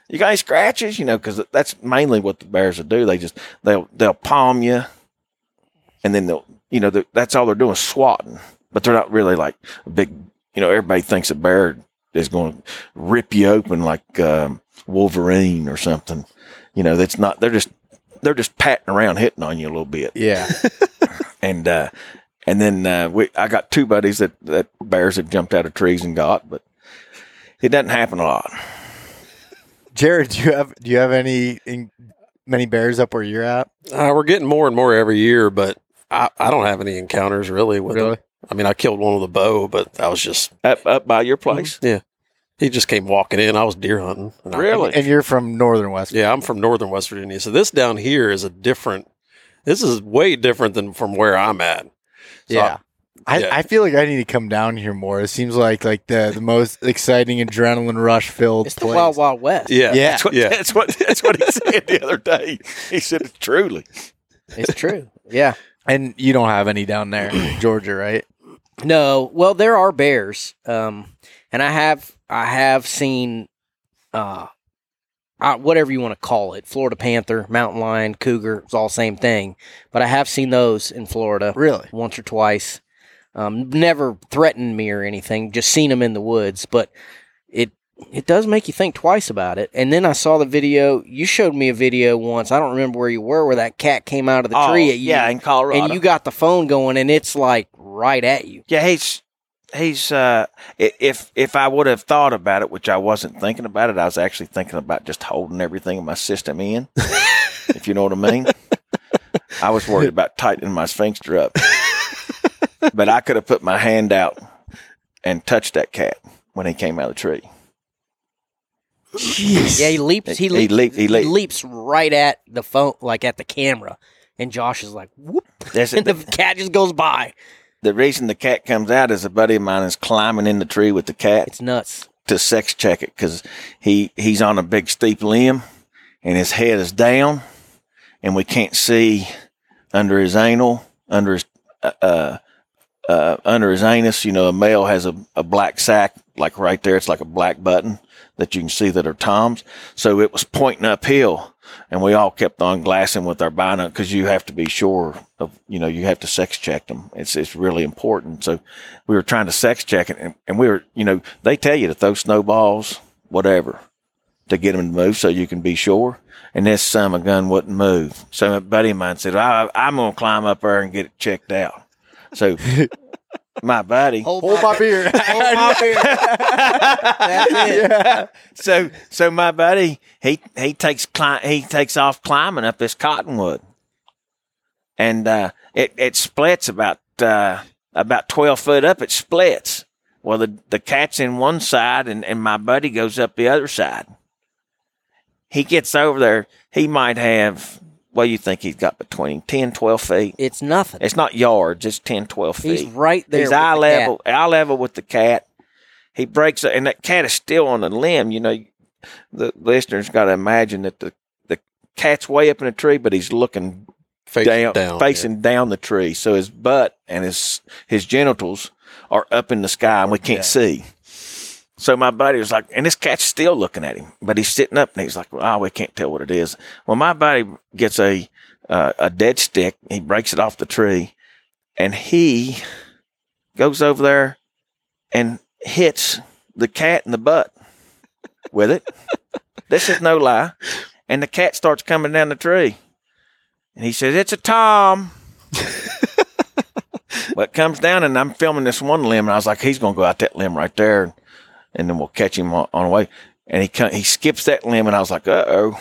You got any scratches? You know, because that's mainly what the bears will do. They just they'll they'll palm you, and then they'll you know that's all they're doing, swatting. But they're not really like a big. You know, everybody thinks a bear is going to rip you open like um, Wolverine or something. You know, that's not. They're just they're just patting around, hitting on you a little bit Yeah. [LAUGHS] and uh, and then uh, we I got two buddies that that bears have jumped out of trees and got, but it doesn't happen a lot. Jared, do you have do you have any in, many bears up where you're at? Uh, we're getting more and more every year, but I, I don't have any encounters really with Really? them. I mean, I killed one with a bow, but that was just Up up by your place, Yeah, he just came walking in. I was deer hunting. And I- really? And you're from northern West. Virginia. yeah, I'm from northern West Virginia, so this down here is a different. This is way different than from where I'm at. So yeah. I, yeah. I feel like I need to come down here more. It seems like like the, the most exciting adrenaline rush filled It's the place. Wild Wild West. yeah, Yeah. That's what, Yeah. that's what that's what he [LAUGHS] said the other day. He said it's truly. It's true. Yeah. And you don't have any down there, in [CLEARS THROAT] Georgia, right? No, well, there are bears, um, and I have I have seen, uh, uh, whatever you want to call it, Florida panther, mountain lion, cougar, it's all same thing. But I have seen those in Florida Really? once or twice. Um, never threatened me or anything, just seen them in the woods. But it it does make you think twice about it. And then I saw the video. You showed me a video once. I don't remember where you were, where that cat came out of the Oh, tree at you. yeah, in Colorado. and you got the phone going, and it's like right at you. Yeah, he's he's uh if if I would have thought about it, which I wasn't thinking about it, I was actually thinking about just holding everything in my system in. [LAUGHS] if you know what I mean. I was worried about tightening my sphincter up. [LAUGHS] but I could have put my hand out and touched that cat when he came out of the tree. Jeez. Yeah, he leaps. He, He leaps, leap- he leap. leaps right at the phone, like at the camera, and Josh is like, "Whoop!" That's and the the, cat just goes by. the reason the cat comes out is a buddy of mine is climbing in the tree with the cat. It's nuts. to sex check it because he he's on a big steep limb and his head is down and we can't see under his anal under his uh, uh, under his anus you know a male has a, a black sack like right there. It's like a black button that you can see that are toms. So it was pointing uphill and we all kept on glassing with our binoculars because you have to be sure of you know you have to sex check them. It's it's really important. So we were trying to sex check it and, and we were you know they tell you to throw snowballs whatever to get them to move so you can be sure. And this of a gun wouldn't move. So a buddy of mine said I, i'm going to climb up there and get it checked out so [LAUGHS] my buddy Hold, Hold my beer. Hold my beer. That's it. [LAUGHS] yeah. so so my buddy he he takes cli- he takes off climbing up this cottonwood and uh it it splits about uh about 12 foot up it splits well the the cat's in one side and and my buddy goes up the other side he gets over there he might have what do you think he's got between 10, 12 feet? It's nothing. It's not yards, it's 10, 12 feet. He's right there. He's eye the level, cat. eye level with the cat. He breaks it, and that cat is still on the limb. You know, the listeners got to imagine that the the cat's way up in the tree, but he's looking Facing down, facing down the tree. So his butt and his his genitals are up in the sky, and we can't see. So my buddy was like, and this cat's still looking at him, but he's sitting up, and he's like, "Oh, we can't tell what it is." Well, my buddy gets a uh, a dead stick. He breaks it off the tree, and he goes over there and hits the cat in the butt with it. this is no lie. And the cat starts coming down the tree. And he says, It's a Tom. [LAUGHS] well, it comes down, and I'm filming this one limb, and I was like, He's going to go out that limb right there, and then we'll catch him on, on the way. And he come, he skips that limb, and I was like, Uh oh.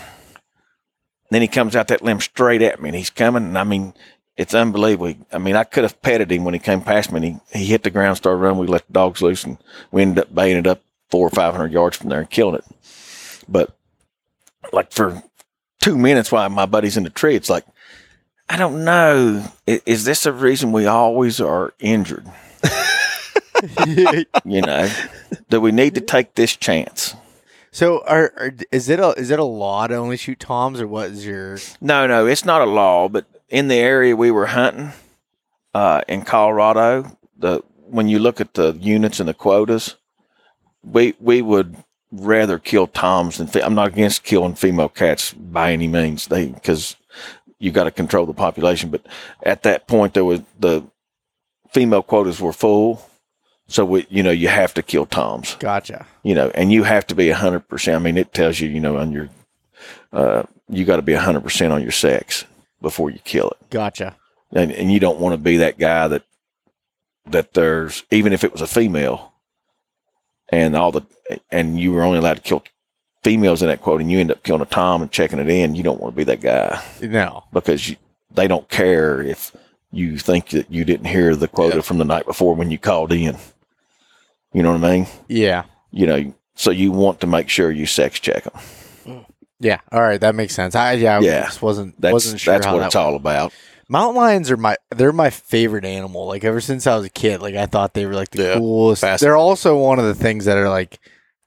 Then he comes out that limb straight at me, and he's coming, and I mean, it's unbelievable. I mean, I could have petted him when he came past me, and he, he hit the ground, started running. We let the dogs loose, and we ended up baying it up four or five hundred yards from there and killing it. But like for two minutes while my buddy's in the tree, it's like, I don't know. Is, is this a reason we always are injured? [LAUGHS] [LAUGHS] you know, do we need to take this chance? So, are, are is it a is it a law to only shoot toms, or what is your? No, no, it's not a law, but in the area we were hunting uh, in Colorado, the when you look at the units and the quotas, we we would rather kill toms than fe- I'm not against killing female cats by any means. They because you got to control the population, but at that point there was the female quotas were full, so we you know you have to kill toms Gotcha. you know, and you have to be hundred percent. I mean, it tells you, you know, on your, uh, you got to be hundred percent on your sex before you kill it, Gotcha. and and you don't want to be that guy that that there's even if it was a female, and all the and you were only allowed to kill females in that quote, and you end up killing a tom and checking it in. You don't want to be that guy No. because you, they don't care if you think that you didn't hear the quota Yeah. from the night before when you called in. You know what I mean? Yeah. You know, so you want to make sure you sex check them. Yeah. All right, that makes sense. I yeah, I Yeah. just wasn't That's wasn't sure that's what that it's all about. Mountain lions are my they're my favorite animal. Like ever since I was a kid, like I thought they were like the Yeah, coolest. They're also one of the things that are like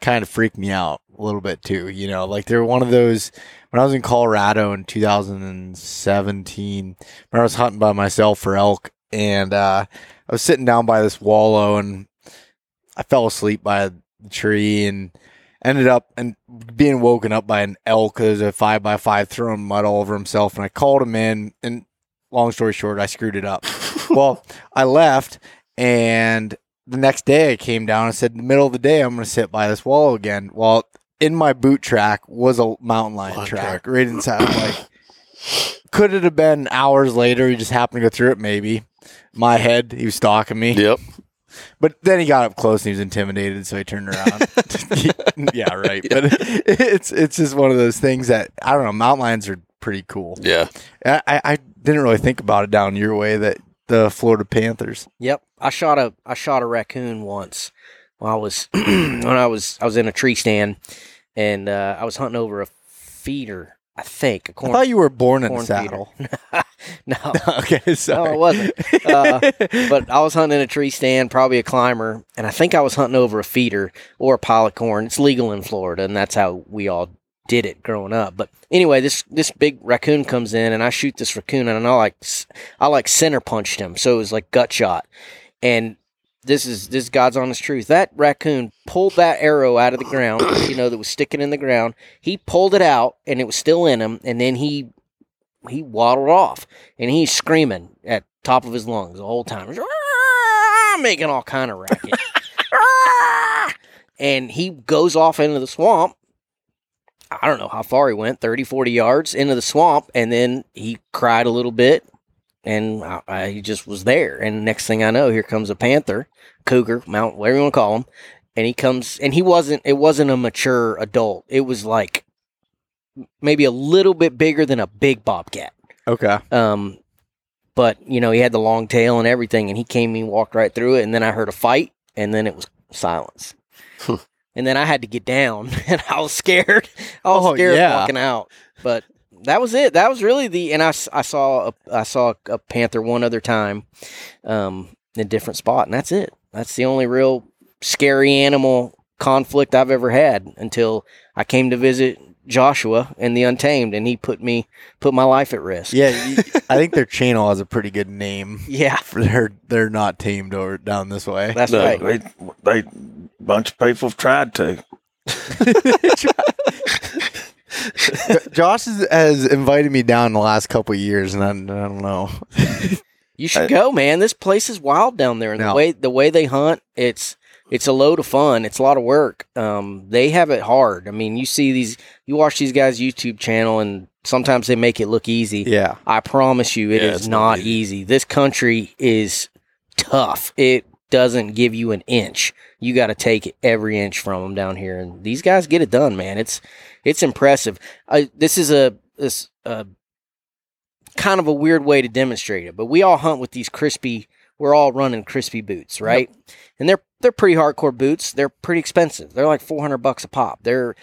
kind of freak me out a little bit too. You know, like they're one of those when I was in Colorado in 2017, when I was hunting by myself for elk and uh I was sitting down by this wallow and I fell asleep by the tree and ended up and being woken up by an elk as a five by five throwing mud all over himself and I called him in and long story short I screwed it up. [LAUGHS] well, I left and the next day I came down and said in the middle of the day I'm gonna sit by this wall again. Well in my boot track was a mountain lion Lion track track. right inside like could it have been hours later he just happened to go through it maybe my head he was stalking me Yep. But then he got up close and he was intimidated, so he turned around. [LAUGHS] [LAUGHS] yeah, right. But it's it's just one of those things that I don't know. Mountain lions are pretty cool. Yeah. I, I I didn't really think about it down your way that the Florida Panthers. Yep, I shot a I shot a raccoon once when I was [CLEARS THROAT] when I was I was in a tree stand and uh, I was hunting over a feeder. I think a I corn. thought you were born in a saddle. [LAUGHS] [LAUGHS] no, okay, sorry. it wasn't. Uh, but I was hunting in a tree stand, probably a climber, and I think I was hunting over a feeder or a pile of corn. It's legal in Florida, and that's how we all did it growing up. But anyway, this this big raccoon comes in, and I shoot this raccoon, and I like I like center punched him, so it was like gut shot, and. This is this is God's honest truth. That raccoon pulled that arrow out of the ground, [COUGHS] you know, that was sticking in the ground. He pulled it out, and it was still in him. And then he he waddled off and he's screaming at top of his lungs the whole time [LAUGHS] making all kind of racket [LAUGHS] and he goes off into the swamp i don't know how far he went 30 40 yards into the swamp and then he cried a little bit and I, I, he just was there and next thing i know here comes a panther cougar mount whatever you want to call him and he comes and he wasn't it wasn't a mature adult it was like maybe a little bit bigger than a big bobcat Okay. um, but you know, he had the long tail and everything, and he came and walked right through it. And then I heard a fight, and then it was silence. and then I had to get down, [LAUGHS] and I was scared. I was Oh, scared yeah. walking out. But that was it. That was really the. And I, I saw a, I saw a panther one other time, um, in a different spot, and that's it. That's the only real scary animal conflict I've ever had until I came to visit Joshua and the Untamed, and he put me put my life at risk. Yeah, [LAUGHS] I think their channel has a pretty good name. yeah, For they're they're not tamed or down this way. that's No. right. They, they, bunch of people have tried to. [LAUGHS] [LAUGHS] [LAUGHS] Josh has, has invited me down the last couple of years, and I, I don't know. You should I- go, man. This place is wild down there, and No. the way the way they hunt, it's it's a load of fun. It's a lot of work. Um, they have it hard. I mean, you see these, you watch these guys' YouTube channel, and sometimes they make it look easy. Yeah, I promise you, it Yeah, is it's not not easy. easy. This country is tough. It doesn't give you an inch. You got to take every inch from them down here, and these guys get it done, man. It's it's impressive. I, this is a this uh, kind of a weird way to demonstrate it, but we all hunt with these Crispi. We're all running Crispi boots, right? And they're they're pretty hardcore boots. They're pretty expensive. They're like four hundred bucks a pop. They're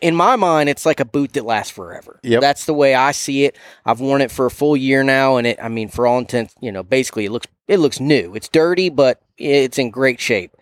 in my mind, it's like a boot that lasts forever. Yep. That's the way I see it. I've worn it for a full year now, and it. I mean, for all intents, you know, basically it looks it looks new. It's dirty, but it's in great shape.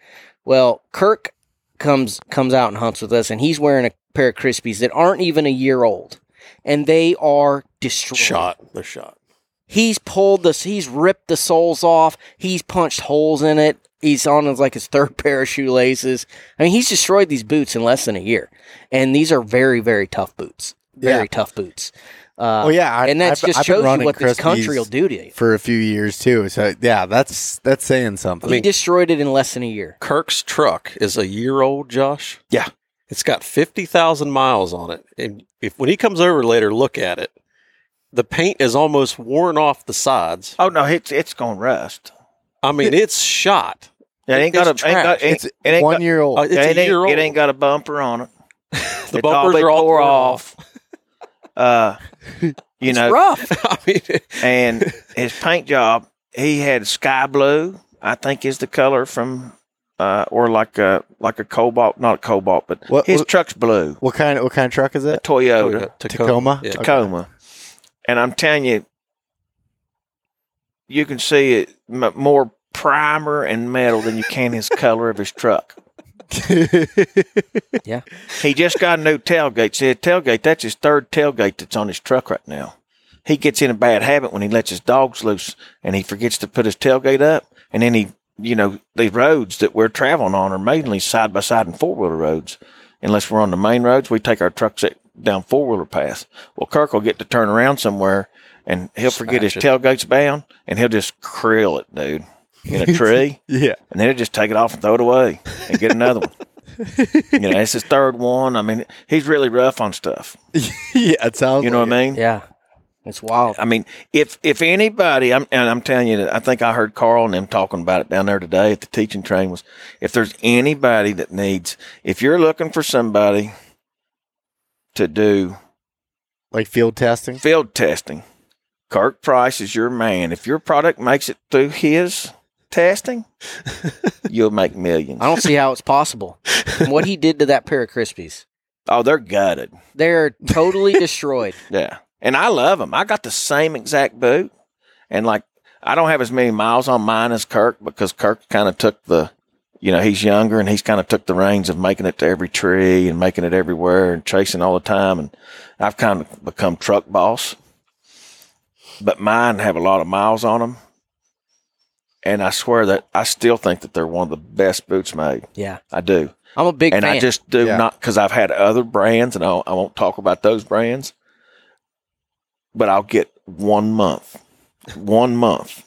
Well, Kirk comes comes out and hunts with us, and he's wearing a pair of Crispis that aren't even a year old, and they are destroyed. Shot. They're shot. He's pulled this. He's ripped the soles off. He's punched holes in it. He's on his like his third [LAUGHS] pair of shoelaces. I mean, he's destroyed these boots in less than a year, and these are very, very tough boots. Very Yeah. tough boots. Uh, well, yeah, I, and that just I've shows you running what this country Crispis will do to you. for a few years too. So yeah, that's that's saying something. he destroyed it in less than a year. Kirk's truck is a year old, Josh. Yeah. It's got 50,000 miles on it. And if when he comes over later, look at it. The paint is almost worn off the sides. Oh no, it's it's gonna rust. I mean, it's shot. Yeah, it ain't got a It's ain't got, ain't, it's it ain't one got, year old. Uh, it's yeah, a year old. it ain't got a bumper on it. [LAUGHS] The It's bumpers been are all tore off. Uh, you It's know, rough. [LAUGHS] I mean, and [LAUGHS] his paint job, he had sky blue. I think is the color from, uh, or like a like a cobalt, not a cobalt, but What- his what- truck's blue. what kind of what kind of truck is A it? Toyota Tacoma? Yeah. Tacoma, and I'm telling you, you can see it m- more primer and metal than you can his color of his truck. [LAUGHS] Yeah. He just got a new tailgate. See, a tailgate, that's his third tailgate that's on his truck right now. He gets in a bad habit when he lets his dogs loose and he forgets to put his tailgate up. And then he, you know, the roads that we're traveling on are mainly side by side and four wheeler roads. Unless we're on the main roads, we take our trucks at- down four wheeler paths. Well, Kirk will get to turn around somewhere and he'll forget his Smash tailgate's bound and he'll just krill it, dude, in a [LAUGHS] tree. yeah, and then he'll just take it off and throw it away and get another one. [LAUGHS] you know, it's his third one. I mean, he's really rough on stuff. [LAUGHS] yeah. It sounds. You know like what I mean? Yeah, it's wild. I mean, if if anybody, I'm and I'm telling you that I think I heard Carl and them talking about it down there today at the teaching train was if there's anybody that needs, if you're looking for somebody to do Like field testing. field testing, Kirk Price is your man. If your product makes it through his testing, [LAUGHS] you'll make millions. I don't see how it's possible. what he did to that pair of Crispis, Oh, they're gutted. they're totally destroyed. [LAUGHS] Yeah. And I love them. I got the same exact boot. And like, I don't have as many miles on mine as Kirk because Kirk kind of took the, you know, he's younger and he's kind of took the reins of making it to every tree and making it everywhere and chasing all the time. And I've kind of become truck boss. But mine have a lot of miles on them. And I swear that I still think that they're one of the best boots made. Yeah, I do I'm a big and fan. I just do Yeah. not because I've had other brands, and I'll, I won't talk about those brands. But I'll get one month, one month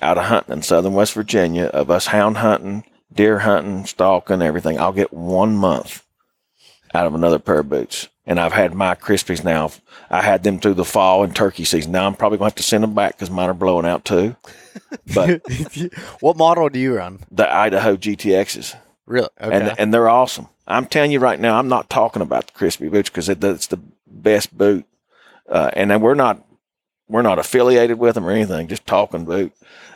out of hunting in southern West Virginia of us hound hunting, deer hunting, stalking, everything. I'll get one month out of another pair of boots. And I've had my Crispis now. I had them through the fall and turkey season. Now I'm probably going to have to send them back because mine are blowing out too. But [LAUGHS] what model do you run? the Idaho GTXs. Really? Okay. and and they're awesome. I'm telling you right now, I'm not talking about the Crispi boots because it, it's the best boot, uh, and then we're not we're not affiliated with them or anything. Just talking boot.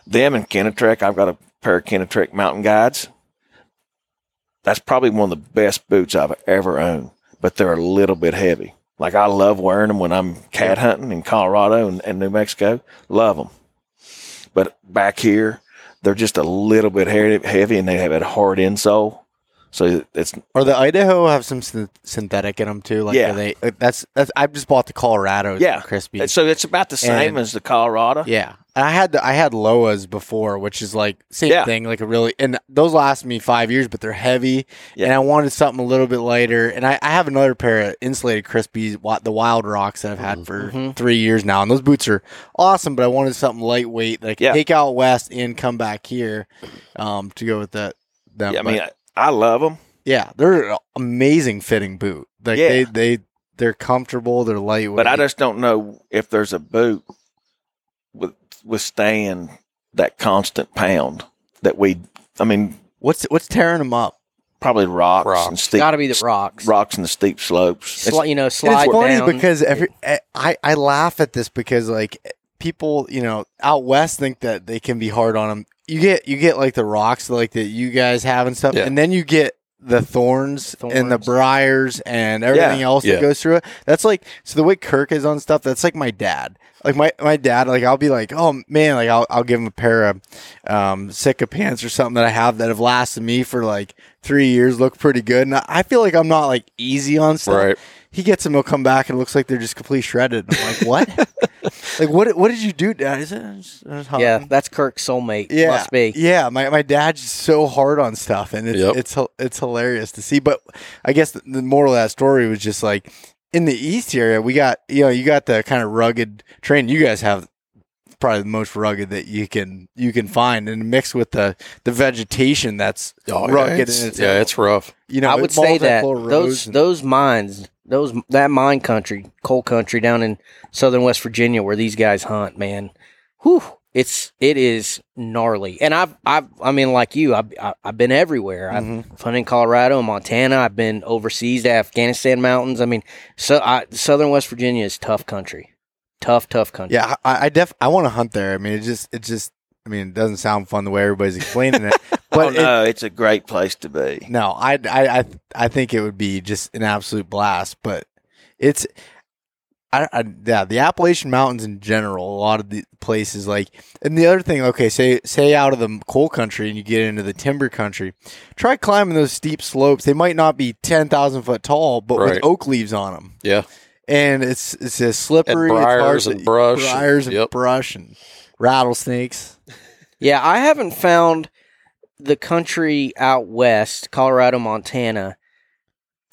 Them and Kenetrek. I've got a pair of Kenetrek mountain guides. That's probably one of the best boots I've ever owned, but they're a little bit heavy. Like I love wearing them when I'm cat hunting in Colorado and, and New Mexico. Love them. But back here, they're just a little bit heavy, heavy and they have a hard insole. So it's Or the Idaho have some syn- synthetic in them too. Like Yeah. are they uh, that's that's I just bought the Colorado. Yeah. Crispi. so it's about the same And- as the Colorado. Yeah, and I had the, I had Lowas before, which is like same Yeah. thing, like a really and those last me five years, but they're heavy, Yeah. and I wanted something a little bit lighter. And I, I have another pair of insulated Crispis, wa- the Wild Rocks that I've had for Mhm. three years now, and those boots are awesome. But I wanted something lightweight that I could Yeah. take out west and come back here, um, to go with that. Them. Yeah, I But, mean, I, I love them. yeah, they're an amazing fitting boot. Like Yeah. they they they're comfortable, they're lightweight. But I just don't know if there's a boot with withstand that constant pound that we. I mean, what's what's tearing them up. probably rocks, Rocks. and steep Got to be the rocks. rocks and the steep slopes. Sli- you know, And slide it's funny down. because every eh, I I laugh at this because like people you know out west think that they can be hard on them. You get you get like the rocks like that you guys have and stuff, Yeah. and then you get the thorns, and the Thorns. briars and everything Yeah. else Yeah. that goes through it. That's like so the way Kirk is on stuff. That's like my dad. Like my, my dad, like I'll be like, oh man, like I'll I'll give him a pair of um Sitka pants or something that I have that have lasted me for like three years, look pretty good, and I- I feel like I'm not like easy on stuff Right. He gets them. He'll come back and it looks like they're just completely shredded. I'm like, what? [LAUGHS] like, what? What did you do, Dad? Is it? I was- I was yeah, that's Kirk's soulmate. yeah, Must be. Yeah, my, my dad's so hard on stuff, and it's Yep. it's it's hilarious to see. But I guess the, the moral of that story was just like in the east area, we got you know you got the kind of rugged terrain. You guys have probably the most rugged that you can you can find, and mixed with the the vegetation that's Oh, yeah, rugged it's, in its yeah, it's rough. you know I would say that multiple those roads and- those mines, those that mine country, coal country down in southern West Virginia, where these guys hunt, man, whew, it's it is gnarly. And I've I've I mean, like you, I've I- I've been everywhere. Mhm. I've hunted in Colorado and Montana. I've been overseas to Afghanistan mountains. I mean, so I, southern West Virginia is tough country, tough tough country. Yeah, I, I def I want to hunt there. I mean, it just it just I mean, it doesn't sound fun the way everybody's explaining it, [LAUGHS] but oh it- no, it's a great place to be. no, I, I I I think it would be just an absolute blast. But it's I, I yeah, the Appalachian Mountains in general, a lot of the places like, and the other thing, okay, say say out of the coal country and you get into the timber country, try climbing those steep slopes. They might not be ten thousand foot tall, but with oak leaves on them. Yeah. and it's it's a slippery. And it's hard briars to- and brush and- and yep. brush and rattlesnakes. Yeah, I haven't found the country out west, Colorado, Montana.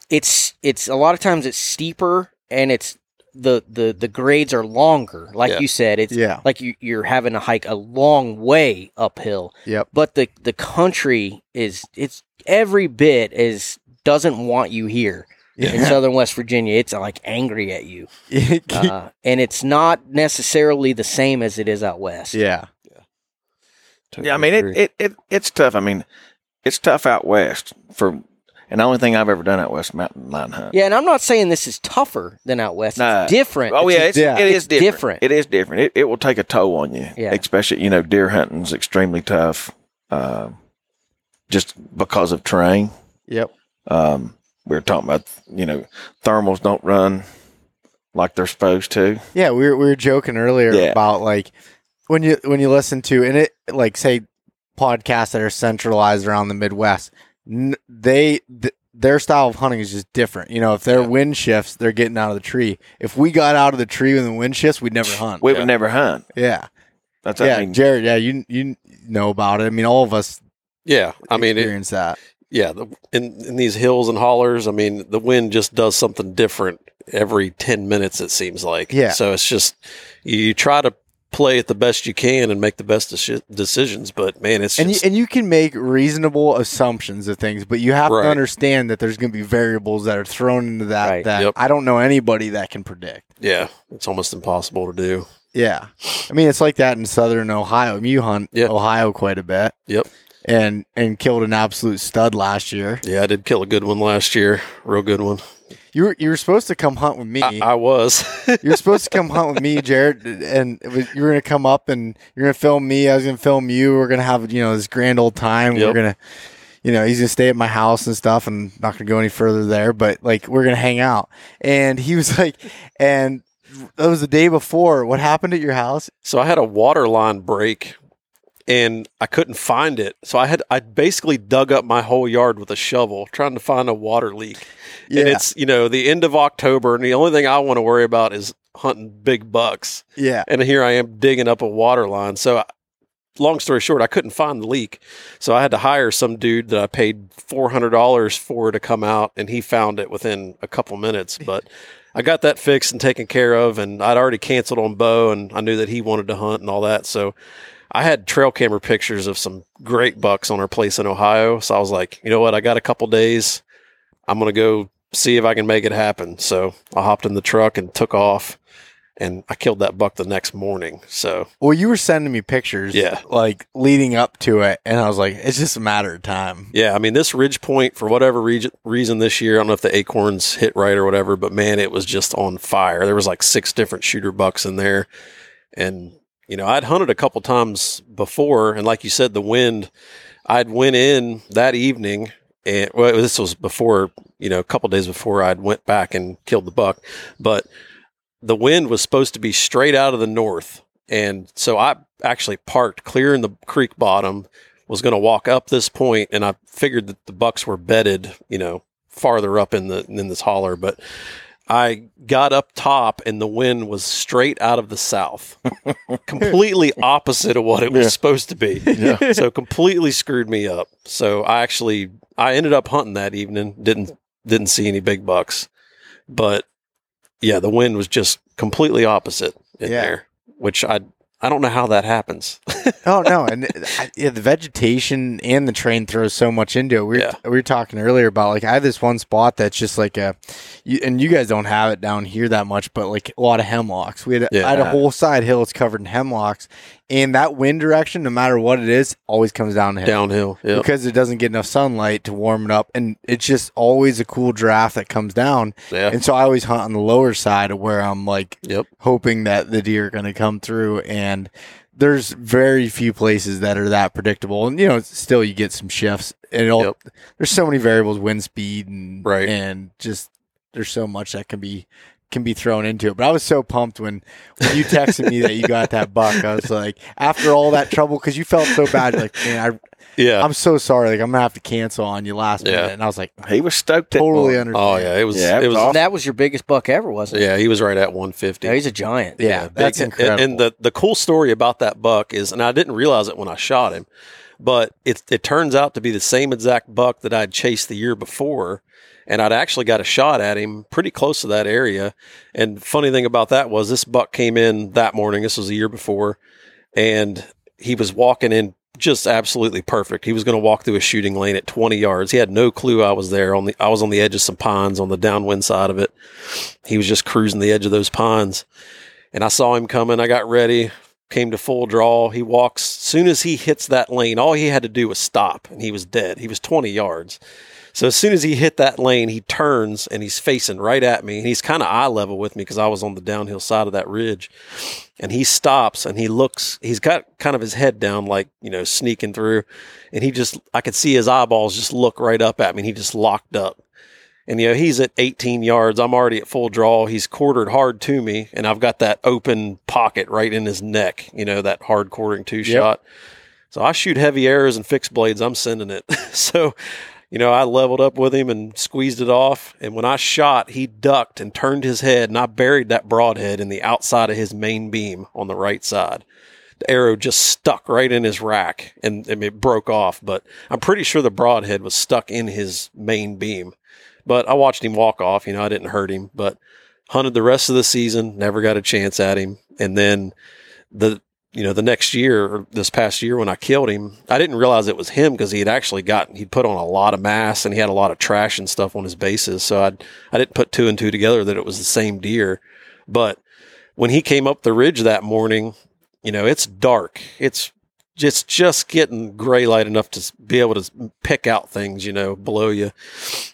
It's it's a lot of times it's steeper and it's the the the grades are longer. Like Yeah. you said, it's Yeah. like you you're having to hike a long way uphill. Yep. But the the country is it's every bit is doesn't want you here in southern West Virginia. It's like angry at you, [LAUGHS] uh, and it's not necessarily the same as it is out west. yeah. Yeah, I mean it, it, it it's tough. I mean, it's tough out west for and the only thing I've ever done out west mountain lion hunt. Yeah, and I'm not saying this is tougher than out west. No. It's different. Oh It's yeah, just- it's, yeah. it is It's different. different. It is different. It, it will take a toll on you. Yeah. Especially you know deer hunting's extremely tough, uh, just because of terrain. Yep. Um, we were talking about you know thermals don't run like they're supposed to. Yeah, we were we were joking earlier Yeah. about like when you when you listen to and it like say podcasts that are centralized around the Midwest, n- they th- their style of hunting is just different. You know, if their Yeah. wind shifts, they're getting out of the tree. If we got out of the tree when the wind shifts, we'd never hunt. We Yeah. would never hunt. yeah, That's yeah, I mean, Jared. Yeah, you you know about it. I mean, all of us Yeah, I mean, it, experience that. Yeah, the, in in these hills and hollers, I mean, the wind just does something different every ten minutes. It seems like. Yeah. So it's just you try to play it the best you can and make the best deci- decisions, but man, it's And you, and you can make reasonable assumptions of things, but you have Right. to understand that there's going to be variables that are thrown into that Right. that Yep. I don't know anybody that can predict. yeah, it's almost impossible to do. Yeah. I mean, it's like that in southern Ohio. I you hunt Yeah. Ohio quite a bit Yep. And and killed an absolute stud last year. Yeah, I did kill a good one last year, real good one. You were you were supposed to come hunt with me. I, I was. [LAUGHS] you were supposed to come hunt with me, Jared, and was, you were gonna come up and you're gonna film me. I was gonna film you. We're gonna have you know this grand old time. We're gonna, you know, he's gonna stay at my house and stuff, and not gonna go any further there. But like, we're gonna hang out. And he was [LAUGHS] like, and that was the day before. What happened at your house? So I had a water line break and I couldn't find it. So I had I basically dug up my whole yard with a shovel trying to find a water leak. And Yeah. it's, you know, the end of October and the only thing I want to worry about is hunting big bucks. Yeah, And here I am digging up a water line. So I- long story short, I couldn't find the leak. So I had to hire some dude that I paid $400 for to come out and he found it within a couple minutes, but I got that fixed and taken care of, and I'd already canceled on Bo, and I knew that he wanted to hunt and all that. So I had trail camera pictures of some great bucks on our place in Ohio. So I was like, you know what? I got a couple days. I'm going to go see if I can make it happen. So I hopped in the truck and took off, and I killed that buck the next morning. So Well, you were sending me pictures, Yeah. like leading up to it, and I was like, it's just a matter of time. yeah, I mean, this ridge point, for whatever reason, reason this year, I don't know if the acorns hit right or whatever, but man, it was just on fire. There was like six different shooter bucks in there. And, you know, I'd hunted a couple times before. And like you said, the wind, I'd went in that evening and well, this was before, you know, a couple days before I'd went back and killed the buck, but the wind was supposed to be straight out of the north. And so I actually parked clear in the creek bottom, was going to walk up this point, and I figured that the bucks were bedded, you know, farther up in the in this holler. But I got up top, and the wind was straight out of the south, [LAUGHS] completely opposite of what it was Yeah. supposed to be. Yeah. [LAUGHS] so completely screwed me up. So I actually I ended up hunting that evening. Didn't didn't see any big bucks, but yeah, the wind was just completely opposite in Yeah. there, which I I don't know how that happens. [LAUGHS] Oh no, and [LAUGHS] I, yeah, the vegetation and the train throws so much into it. We were, Yeah. we were talking earlier about like I have this one spot that's just like a, you, and you guys don't have it down here that much, but like a lot of hemlocks. We had a, Yeah. I had a whole side hill that's covered in hemlocks, and that wind direction, no matter what it is, always comes downhill. Downhill, yeah. Because it doesn't get enough sunlight to warm it up, and it's just always a cool draft that comes down. Yeah. And so I always hunt on the lower side of where I'm like Yep. hoping that the deer are going to come through and there's very few places that are that predictable and you know still you get some shifts and it'll, Yep. there's so many variables wind speed and Right. and just there's so much that can be can be thrown into it but i was so pumped when when you texted me that you got that buck i was like after all that trouble because you felt so bad like man I, Yeah. i'm so sorry like i'm gonna have to cancel on you last Yeah. minute and i was like He was stoked. totally morning. understand oh yeah, it was. Yeah, it it was was. awesome. That was your biggest buck ever, wasn't it? yeah, he was right at 150. Yeah, he's a giant. yeah, that's big- incredible And, and the the cool story about that buck is, and I didn't realize it when I shot him, but it it turns out to be the same exact buck that I'd chased the year before, and I'd actually got a shot at him pretty close to that area. And funny thing about that was this buck came in that morning. This was a year before, and he was walking in just absolutely perfect. He was going to walk through a shooting lane at 20 yards. He had no clue I was there. On the I was on the edge of some pines on the downwind side of it. He was just cruising the edge of those pines, and I saw him coming. I got ready, came to full draw. He walks. Soon as he hits that lane, all he had to do was stop, and he was dead. He was 20 yards. So as soon as he hit that lane, he turns and he's facing right at me. And he's kind of eye level with me because I was on the downhill side of that ridge. And he stops and he looks, he's got kind of his head down, like, you know, sneaking through. And he just, I could see his eyeballs just look right up at me. And he just locked up. And, you know, he's at 18 yards. I'm already at full draw. He's quartered hard to me. And I've got that open pocket right in his neck, you know, that hard quartering two shot. So I shoot heavy arrows and fixed blades. I'm sending it. [LAUGHS] so, you know, I leveled up with him and squeezed it off. And when I shot, he ducked and turned his head, and I buried that broadhead in the outside of his main beam on the right side. The arrow just stuck right in his rack and, and it broke off. But I'm pretty sure the broadhead was stuck in his main beam. But I watched him walk off. You know, I didn't hurt him, but hunted the rest of the season, never got a chance at him. And then the you know, the next year or this past year when I killed him, I didn't realize it was him because he had actually gotten, he'd put on a lot of mass and he had a lot of trash and stuff on his bases. So I, I didn't put two and two together that it was the same deer. But when he came up the ridge that morning, you know, it's dark. It's just, just getting gray light enough to be able to pick out things, you know, below you.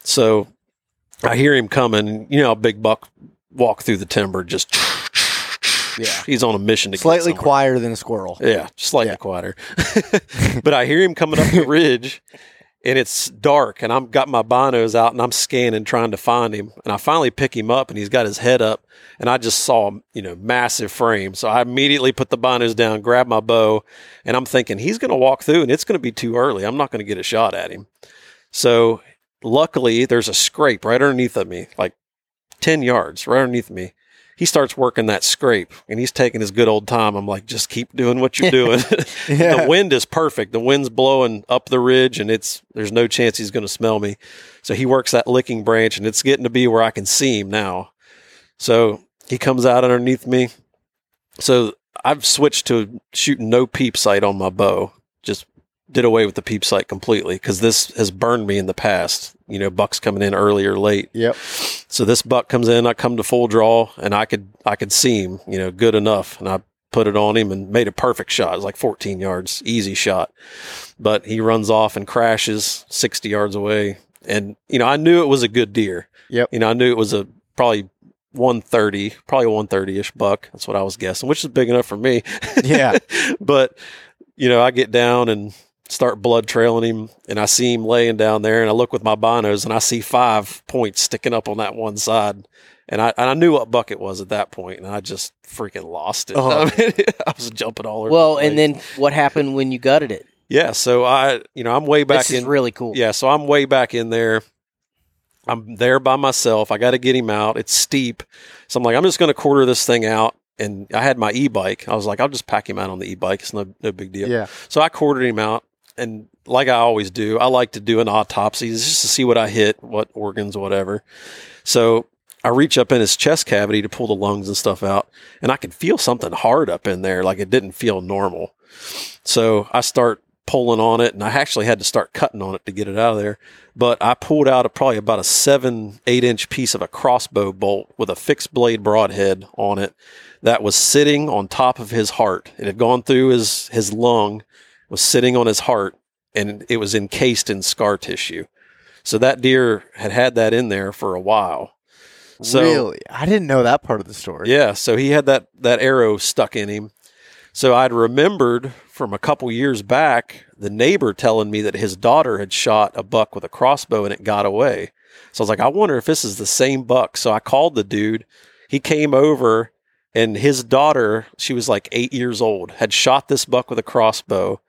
So I hear him coming, you know, a big buck walk through the timber, just, Yeah. he's on a mission to slightly quieter than a squirrel. Yeah, slightly Yeah. quieter. [LAUGHS] but I hear him coming up the [LAUGHS] ridge, and it's dark and I'm got my binos out and I'm scanning trying to find him. And I finally pick him up and he's got his head up and I just saw you know massive frame. So I immediately put the binos down grab my bow and I'm thinking he's going to walk through and it's going to be too early. I'm not going to get a shot at him. So luckily there's a scrape right underneath of me like 10 yards right underneath me he starts working that scrape and he's taking his good old time. I'm like, just keep doing what you're doing. [LAUGHS] [LAUGHS] the wind is perfect. The wind's blowing up the ridge and it's there's no chance he's going to smell me. So he works that licking branch and it's getting to be where I can see him now. So he comes out underneath me. So I've switched to shooting no peep sight on my bow. Just did away with the peep sight completely because this has burned me in the past. You know, bucks coming in early or late. Yep. So this buck comes in, I come to full draw, and I could I could see him, you know, good enough, and I put it on him and made a perfect shot. It was like 14 yards, easy shot, but he runs off and crashes 60 yards away, and you know I knew it was a good deer. Yep. You know I knew it was a probably 130, probably 130 ish buck. That's what I was guessing, which is big enough for me. Yeah. [LAUGHS] but you know I get down and start blood trailing him and I see him laying down there and I look with my binos and I see five points sticking up on that one side. And I, and I knew what buck it was at that point and I just freaking lost it. Oh. [LAUGHS] I, mean, [LAUGHS] I was jumping all over. Well, the and then what happened when you gutted it? yeah, so I, you know, I'm way back this is in. really cool. Yeah, so I'm way back in there. I'm there by myself. I got to get him out. It's steep. So I'm like, I'm just going to quarter this thing out. And I had my e bike. I was like, I'll just pack him out on the e bike. It's no, no big deal. Yeah. So I quartered him out. And like I always do, I like to do an autopsy just to see what I hit, what organs, whatever. So I reach up in his chest cavity to pull the lungs and stuff out. And I could feel something hard up in there. Like it didn't feel normal. So I start pulling on it and I actually had to start cutting on it to get it out of there. But I pulled out a, probably about a seven, eight inch piece of a crossbow bolt with a fixed blade broadhead on it that was sitting on top of his heart. It had gone through his, his lung, was sitting on his heart, and it was encased in scar tissue. So that deer had had that in there for a while. So, really? I didn't know that part of the story. yeah, so he had that that arrow stuck in him. So I'd remembered from a couple years back the neighbor telling me that his daughter had shot a buck with a crossbow and it got away. So I was like, I wonder if this is the same buck. So I called the dude. He came over and his daughter, she was like eight years old, had shot this buck with a crossbow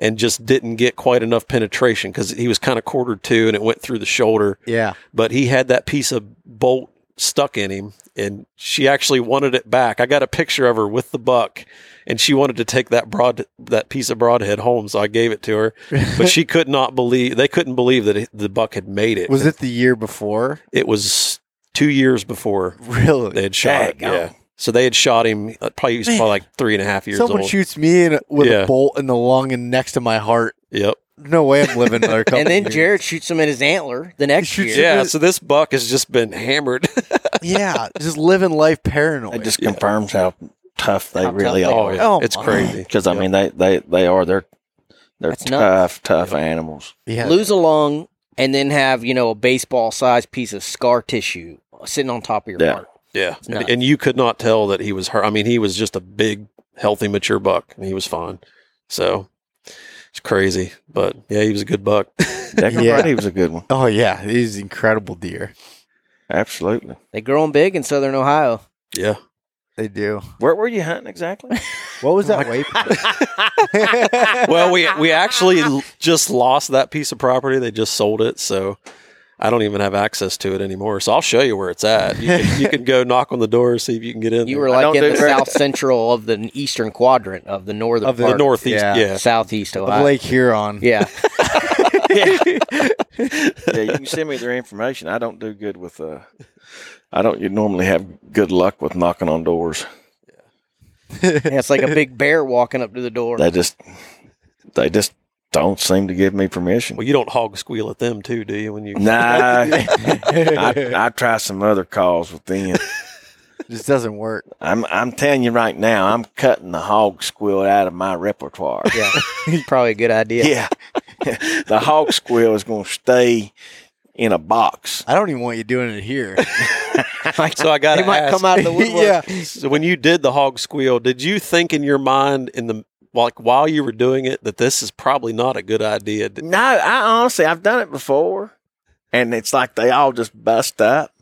and just didn't get quite enough penetration because he was kind of quartered to and it went through the shoulder Yeah. but he had that piece of bolt stuck in him and she actually wanted it back. I got a picture of her with the buck and she wanted to take that broad that piece of broadhead home so I gave it to her. [LAUGHS] But she could not believe they couldn't believe that it, the buck had made it. Was it the year before? It was 2 years before Really? they had shot it. Yeah. So they had shot him uh, probably he was probably like three and a half years Someone old. shoots me in, with Yeah. a bolt in the lung and next to my heart. yep. No way I'm living another [LAUGHS] couple And then years. Jared shoots him in his antler the next shoots year. him- Yeah, so this buck has just been hammered. [LAUGHS] yeah, just living life paranoid. It just confirms how tough they How really tough they oh are. yeah. Oh, it's my. crazy. Because I mean, they they they are they're they're That's nuts. tough, tough animals. yeah. Lose a lung and then have, you know, a baseball sized piece of scar tissue sitting on top of your Yeah. heart. Yeah, and, and you could not tell that he was hurt. I mean, he was just a big, healthy, mature buck, and he was fine. So it's crazy, but yeah, he was a good buck. Decker Yeah. Brady was a good one. Oh yeah, he's incredible deer. Absolutely. They grow them big in southern Ohio. yeah, They do. Where were you hunting exactly? [LAUGHS] What was that waypoint? [LAUGHS] well, we we actually just lost that piece of property. They just sold it, so I don't even have access to it anymore. So I'll show you where it's at. You can, you can go [LAUGHS] knock on the door, see if you can get in. You there. were I like in the very- south [LAUGHS] central of the eastern quadrant of the northern Of the part, the northeast. Yeah. Yeah, southeast of Lake Huron. Yeah. [LAUGHS] yeah, you can send me their information. I don't do good with uh I don't you normally have good luck with knocking on doors. Yeah, it's like a big bear walking up to the door. They just they just don't seem to give me permission. Well, you don't hog squeal at them too, do you? When you Nah, [LAUGHS] I, I try some other calls with them. [LAUGHS] Just doesn't work. I'm I'm telling you right now, I'm cutting the hog squeal out of my repertoire. yeah. [LAUGHS] Probably a good idea. Yeah, the hog squeal is going to stay in a box. I don't even want you doing it here. so I got They might ask, come out of the woodwork. yeah. So when you did the hog squeal, did you think in your mind in the like while you were doing it that this is probably not a good idea? No, I honestly, I've done it before, and it's like they all just bust up.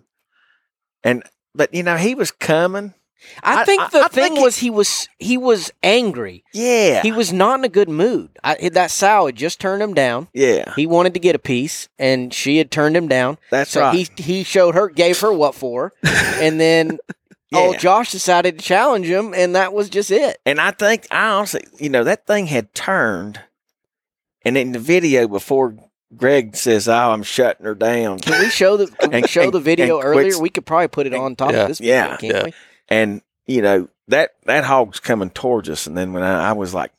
And but you know, he was coming. I, I- think the I thing think it- was he was he was angry. Yeah, He was not in a good mood. I, that sow had just turned him down. yeah, He wanted to get a piece, and she had turned him down. that's so right. he he showed her, gave her what for, [LAUGHS] and then oh, Yeah. Josh decided to challenge him, and that was just it. and I think I honestly, you know, that thing had turned, and in the video before Greg says, "Oh, I'm shutting her down," Can we show the can we And- show and- the video earlier? quits- we could probably put it on top Yeah. of this. Video, Yeah. can't Yeah. we? and you know that that hog's coming towards us, and then when I, I was like,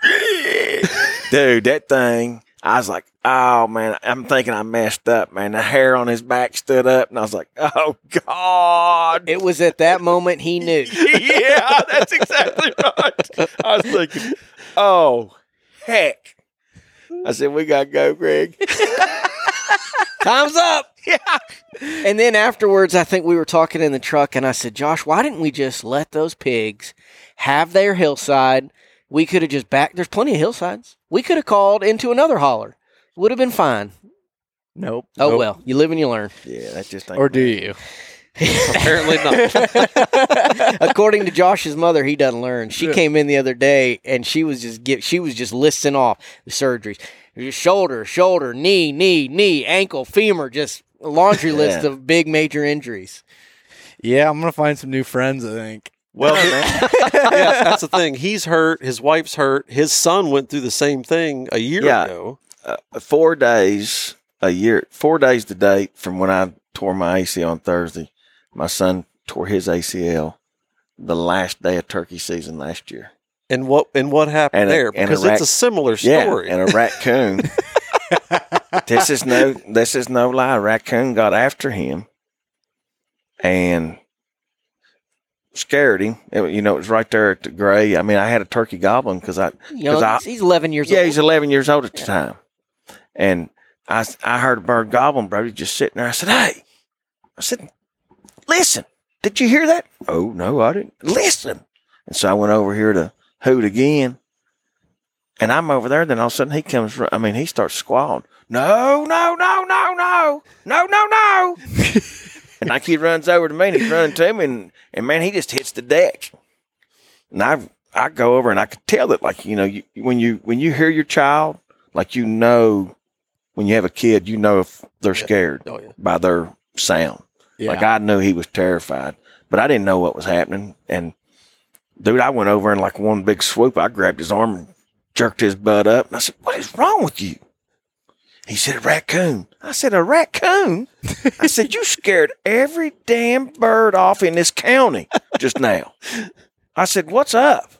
[LAUGHS] dude, that thing. I was like, oh man, I'm thinking I messed up, man. The hair on his back stood up, and I was like, [LAUGHS] oh god. It was at that moment he knew. [LAUGHS] yeah, that's exactly right. I was thinking, oh heck. I said, we gotta go, Greg. [LAUGHS] Time's up. yeah. And then afterwards, I think we were talking in the truck, and I said, Josh, why didn't we just let those pigs have their hillside? We could have just backed. There's plenty of hillsides. We could have called into another holler. Would have been fine. Nope. Oh Nope. well, you live and you learn. Yeah, that's just ain't Or do you? [LAUGHS] Apparently not. [LAUGHS] According to Josh's mother, he doesn't learn. She came in the other day and she was just give, she was just listing off the surgeries: shoulder, shoulder, knee, knee, knee, ankle, femur, just a laundry [LAUGHS] list Yeah. of big major injuries. Yeah, I'm gonna find some new friends. I think. Well, [LAUGHS] [LAUGHS] yeah, that's the thing. He's hurt. His wife's hurt. His son went through the same thing a year Yeah. ago. uh, four days a year, four days to date from when I tore my ACL on Thursday. My son tore his ACL the last day of turkey season last year. And what and what happened And a- there? Because rac- it's a similar Yeah, story. and a raccoon. [LAUGHS] this is no, this is no lie. A raccoon got after him and scared him. It- you know, it was right there at the gray. I mean, I had a turkey goblin because I You know, 'Cause I- he's, he's 11 years yeah, old. Yeah, he's 11 years old at the time. And I, I heard a bird gobbling, Brody, just sitting there. I said, hey, I said, listen, did you hear that? Oh, no, I didn't. Listen. And so I went over here to hoot again. And I'm over there. Then all of a sudden he comes, I mean, he starts squalling. No, no, no, no, no, no, no, no. [LAUGHS] and like he runs over to me and he's running to me. And, and man, he just hits the deck. And I, I go over and I could tell that, like, you know, you, when you, when you hear your child, like, you know, when you have a kid, you know if they're scared oh yeah. by their sound. Yeah. Like I knew he was terrified, but I didn't know what was happening. And dude, I went over and like one big swoop, I grabbed his arm and jerked his butt up. And I said, "What is wrong with you?" He said, "A raccoon." I said, "A raccoon." I said, "You scared every damn bird off in this county just now." I said, "What's up?"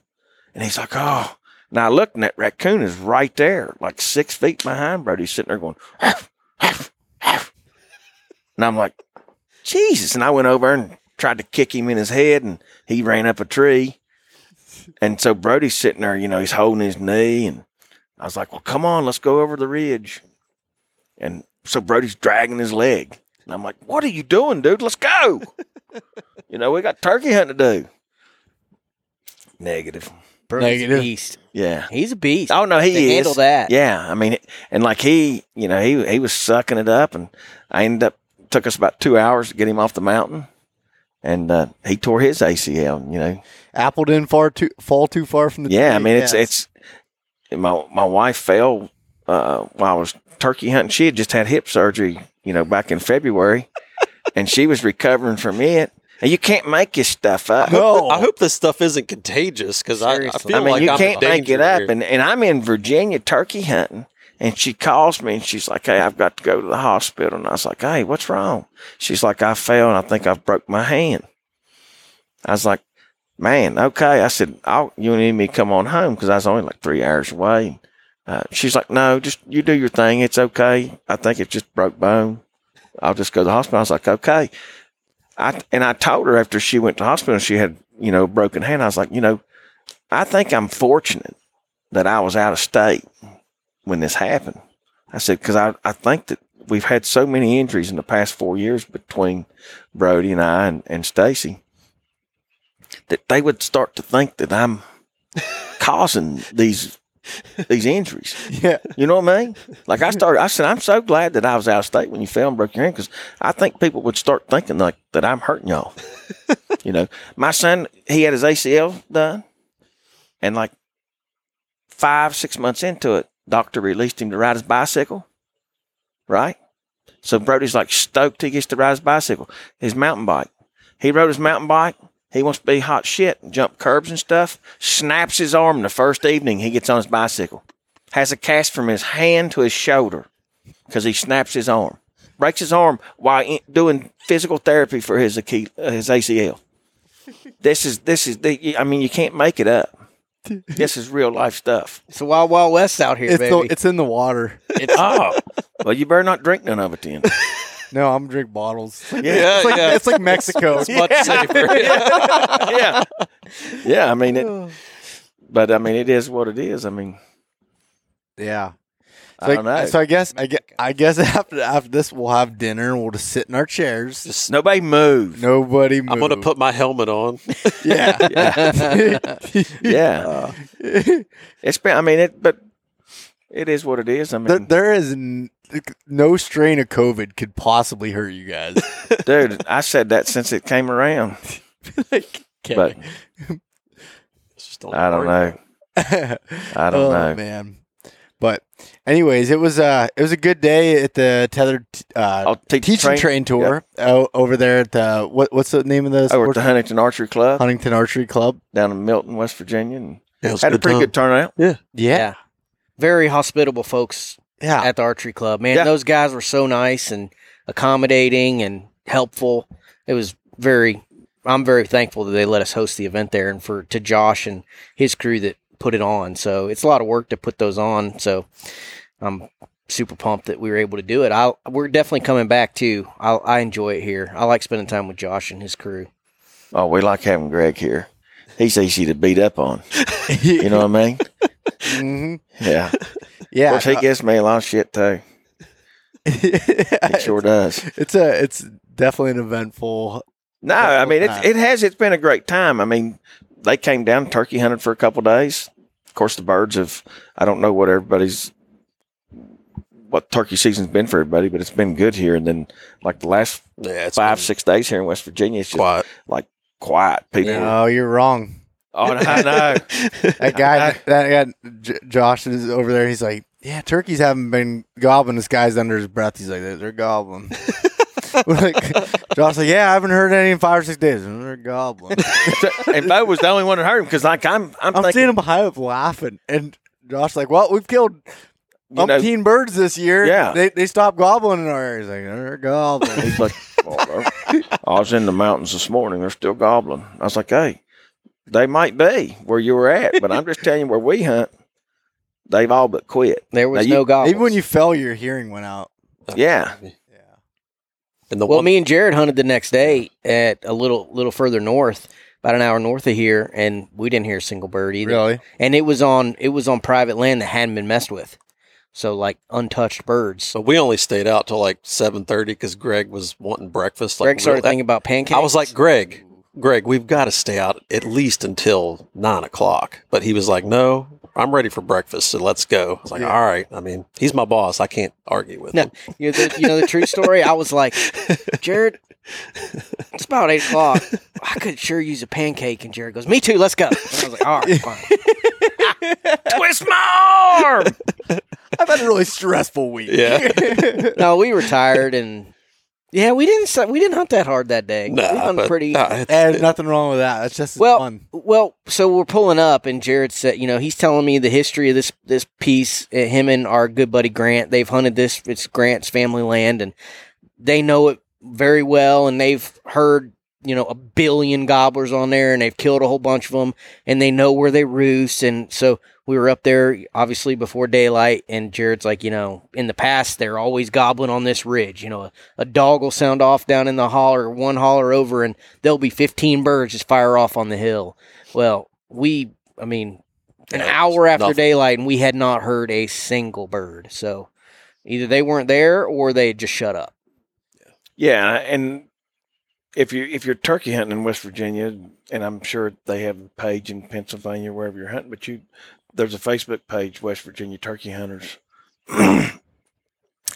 And he's like, "Oh." Now I looked, and that raccoon is right there, like six feet behind Brody, sitting there going, "Huff, huff, huff." and I'm like, Jesus. And I went over and tried to kick him in his head, and he ran up a tree. And so Brody's sitting there, you know, he's holding his knee. And I was like, well, come on, let's go over the ridge. And so Brody's dragging his leg. And I'm like, what are you doing, dude? Let's go. [LAUGHS] you know, we got turkey hunting to do. Negative. Brody's a Negative. beast. Yeah. He's a beast. Oh no, he to is. handle that. Yeah, I mean, and like he, you know, he he was sucking it up, and I ended up took us about two hours to get him off the mountain, and uh, he tore his ACL. You know, Apple didn't far too fall too far from the yeah, I tree. mean, it's Yes. it's my my wife fell uh, while I was turkey hunting. She had just had hip surgery, you know, back in February, [LAUGHS] and she was recovering from it. And you can't make this stuff up. No. I hope this stuff isn't contagious because I, I Seriously. feel I mean, like you I'm can't in make it up. here. And, and I'm in Virginia turkey hunting. And she calls me and she's like, Hey, I've got to go to the hospital. And I was like, Hey, what's wrong? She's like, I fell and I think I've broke my hand. I was like, Man, okay. I said, I'll, you need me to come on home because I was only like three hours away. Uh, she's like, No, just you do your thing. It's okay. I think it just broke bone. I'll just go to the hospital. I was like, Okay. I, and I told her after she went to hospital, she had, you know, broken hand. I was like, you know, I think I'm fortunate that I was out of state when this happened. I said, because I, I think that we've had so many injuries in the past four years between Brody and I and, and Stacy that they would start to think that I'm [LAUGHS] causing these these injuries. [LAUGHS] Yeah. You know what I mean? Like I started, I said, I'm so glad that I was out of state when you fell and broke your hand because I think people would start thinking like that I'm hurting y'all. [LAUGHS] you know, my son, he had his ACL done, and like five, six months into it, doctor released him to ride his bicycle. Right. So Brody's like stoked he gets to ride his bicycle, his mountain bike. He rode his mountain bike. He wants to be hot shit and jump curbs and stuff. Snaps his arm the first evening he gets on his bicycle. Has a cast from his hand to his shoulder because he snaps his arm. Breaks his arm while in- doing physical therapy for his Achille, uh, his ACL. This is this is the, I mean you can't make it up. This is real life stuff. It's a wild, wild west out here, It's baby. the, it's in the water. Oh, well you better not drink none of it then. [LAUGHS] No, I'm drink bottles. It's like, Yeah, it's like, yeah. it's like Mexico. It's much safer. [LAUGHS] yeah, yeah. I mean it, but I mean it is what it is. I mean Yeah. So I don't know. So I guess I guess, I guess after after this we'll have dinner and we'll just sit in our chairs. Just- Nobody move. Nobody move. I'm going to put my helmet on. [LAUGHS] yeah. Yeah, it's been. I mean it, but it is what it is. I There, mean, there is n- no strain of COVID could possibly hurt you guys. [LAUGHS] [LAUGHS] dude, I said that since it came around. [LAUGHS] like, okay. But It's just I don't know. I don't oh, know. man. But anyways, it was uh it was a good day at the tethered uh, I'll teach teaching train, train, tour o- over there at the what what's the name of the over at the Huntington Archery Club Huntington Archery Club. down in Milton, West Virginia, and Yeah, it was had a pretty time. good turnout. Yeah. yeah. Very hospitable folks Yeah. at the archery club. Man, Yeah. those guys were so nice and accommodating and helpful. It was very I'm very thankful that they let us host the event there and for to Josh and his crew that put it on. So it's a lot of work to put those on. So I'm super pumped that we were able to do it. I we're definitely coming back too. I I enjoy it here. I like spending time with Josh and his crew. Oh, we like having Greg here. He's easy to beat up on. [LAUGHS] You know what I mean? Mhm. Yeah. [LAUGHS] Yeah. Of course, he gives me a lot of shit too. [LAUGHS] it sure does. it's a it's definitely an eventful No, I mean it. It has. It's been a great time. I mean, they came down turkey hunted for a couple days. Of course, the birds have. I don't know what everybody's what turkey season's been for everybody, but it's been good here. And then, like the last Yeah, five, six days here in West Virginia, it's just quiet. like quiet. People. Oh, you're wrong. Oh, I know. That guy, that guy, J- Josh is over there. He's like, "Yeah, turkeys haven't been gobbling." This guy's under his breath. He's like, "They're, gobbling." [LAUGHS] We're like, Josh's like, "Yeah, I haven't heard any in five or six days. They're gobbling." [LAUGHS] and Bo was the only one that heard him because, like, I'm, I'm, I'm thinking, seeing him behind up laughing, and Josh's like, "Well, we've killed you know, umpteen birds this year. Yeah. they they stopped gobbling in our area." He's like, "They're gobbling." He's like, "Oh, I was in the mountains this morning. They're still gobbling. I was like, hey, they might be where you were at, but I'm just telling you where we hunt. They've all but quit. There was Now you- no gobbles. Even when you fell, your hearing went out. Yeah. Yeah. And the Well, one, me and Jared hunted the next day at a little little further north, about an hour north of here, and we didn't hear a single bird either. Really? And it was on it was on private land that hadn't been messed with, so like untouched birds. so we only stayed out till like seven thirty because Greg was wanting breakfast. Like Greg started real- thinking about pancakes. I was like, Greg, Greg, we've got to stay out at least until nine o'clock. But he was like, No, I'm ready for breakfast, so let's go. I was like, Yeah. All right. I mean, he's my boss. I can't argue with No. him. you know, the, you know the true story. I was like, Jared, it's about eight o'clock. I could sure use a pancake. And Jared goes, Me too. Let's go. And I was like, All right, fine. [LAUGHS] Twist my arm. [LAUGHS] I've had a really stressful week. Yeah. No, we were tired, and yeah, we didn't we didn't hunt that hard that day. we Nah, hunted but, pretty. nah, it's- There's nothing wrong with that. That's just Well, fun. well, so we're pulling up, and Jared said, you know, he's telling me the history of this this piece. Uh, him and our good buddy Grant, they've hunted this. It's Grant's family land, and they know it very well, and they've heard you know a billion gobblers on there, and they've killed a whole bunch of them, and they know where they roost, and so. We were up there obviously before daylight, and Jared's like, you know, in the past they're always gobbling on this ridge. You know, a, a dog will sound off down in the holler, one holler over, and there'll be 15 birds just fire off on the hill. Well, we, I mean, an Yeah, hour after nothing. daylight, and we had not heard a single bird. So either they weren't there or they had just shut up. Yeah, and if you if you're turkey hunting in West Virginia, and I'm sure they have a page in Pennsylvania wherever you're hunting, but you there's a Facebook page, West Virginia Turkey Hunters, [CLEARS THROAT] and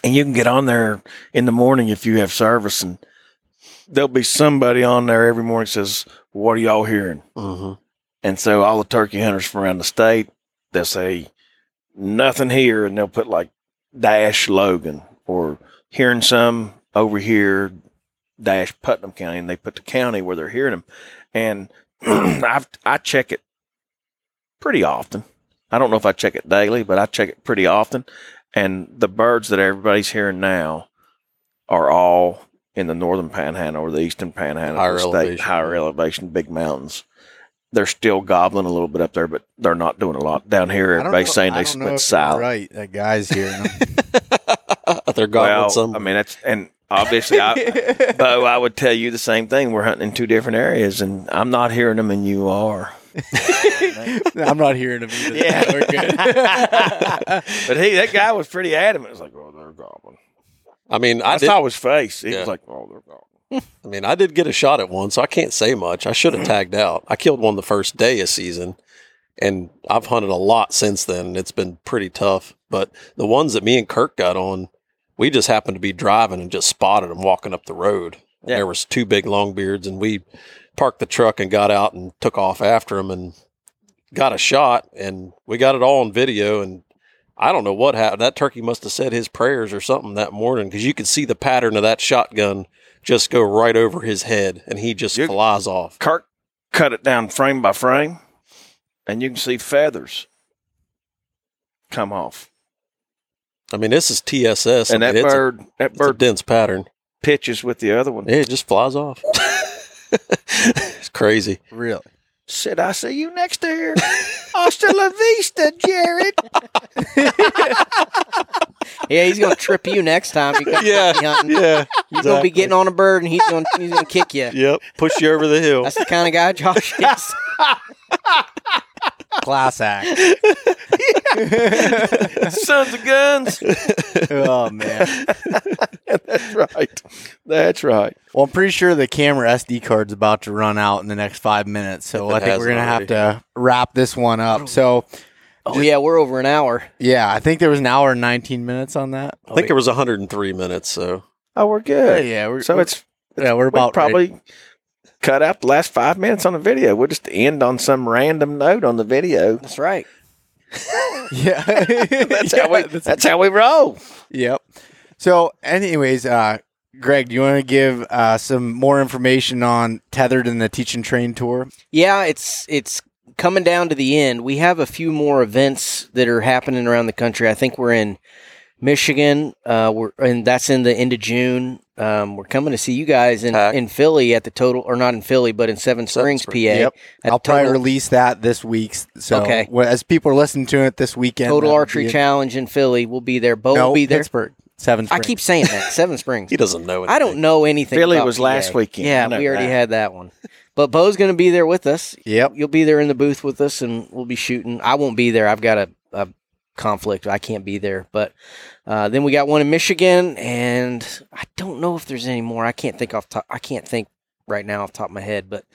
you can get on there in the morning if you have service, and there'll be somebody on there every morning says, "What are y'all hearing?" hmm And so all the turkey hunters from around the state, they'll say nothing here, and they'll put like dash Logan or hearing some over here dash Putnam County, and they put the county where they're hearing them. And [CLEARS THROAT] I I check it pretty often. I don't know if I check it daily, but I check it pretty often. And the birds that everybody's hearing now are all in the northern panhandle or the eastern panhandle Higher of the state, elevation. higher elevation, big mountains. They're still gobbling a little bit up there, but they're not doing a lot down here. I don't Everybody's know- saying they don't know went if silent. Right, that guy's hearing them. [LAUGHS] [LAUGHS] They're gobbling Well, some. I mean, that's and obviously, I, [LAUGHS] Bo, I would tell you the same thing. We're hunting in two different areas, and I'm not hearing them, and you are. [LAUGHS] I'm not hearing them either. Yeah. We're good. [LAUGHS] But he, that guy was pretty adamant. It's like, oh, they're gobbling. I mean, I I did. saw his face. He Yeah. was like, oh, they're gobbling. I mean, I did get a shot at one, so I can't say much. I should have tagged out. I killed one the first day of season, and I've hunted a lot since then. It's been pretty tough. But the ones that me and Kirk got on, we just happened to be driving and just spotted them walking up the road. Yeah. There was two big longbeards, and we parked the truck and got out and took off after him and got a shot. And we got it all on video. And I don't know what happened. That turkey must have said his prayers or something that morning because you could see the pattern of that shotgun just go right over his head and he just You- flies off. Kirk cut it down frame by frame, and you can see feathers come off. I mean, this is TSS. and I that mean, a- bird, that it's a bird dense pattern. pitches with the other one. Yeah, it just flies off. [LAUGHS] it's crazy. really? Said, I see you next year. Hasta la vista, Jared. [LAUGHS] Yeah, he's gonna trip you next time. You go Yeah, turkey hunting. yeah. You're gonna be getting on a bird, and he's gonna he's gonna kick you. Yep. Push you over the hill. That's the kind of guy Josh is. [LAUGHS] Class act. [LAUGHS] Sons of guns. Oh man. [LAUGHS] That's right. That's right. Well, I'm pretty sure the camera SD card's about to run out in the next five minutes, so If it I think we're gonna have to wrap this one up. So, Oh yeah, we're over an hour. yeah, I think there was an hour and 19 minutes on that. I think there was 103 minutes. So Oh, we're good. Yeah, we're So we're- it's yeah, we're we'll about ready. probably cut out the last five minutes on the video. We'll just end on some random note on the video. That's right. [LAUGHS] yeah. [LAUGHS] That's Yeah, how we. that's- That's how we roll. Yep. So, anyways, uh, Greg, do you want to give uh, some more information on Tethered and the Teach and Train tour? Yeah, it's it's coming down to the end. We have a few more events that are happening around the country. I think we're in Michigan. Uh, we're and that's in the end of June. Um, we're coming to see you guys in, Tack. in Philly at the total, or not in Philly, but in Seven Springs, PA. Yep. at I'll probably Total- release that this week. So, Okay. well, as people are listening to it this weekend, Total that'll Archery be it. Challenge in Philly. We'll be there. Bo No, will be there. Pittsburgh, Seven. I Springs. keep saying that. [LAUGHS] Seven Springs. he doesn't know anything. I don't know anything. Philly about was PA. last weekend. I Yeah, know we already that. had that one. But Bo's going to be there with us. Yep. You'll be there in the booth with us, and we'll be shooting. I won't be there. I've got a, a conflict. I can't be there. But uh, then we got one in Michigan, and I don't know if there's any more. I can't think off top. I can't think right now off top of my head. But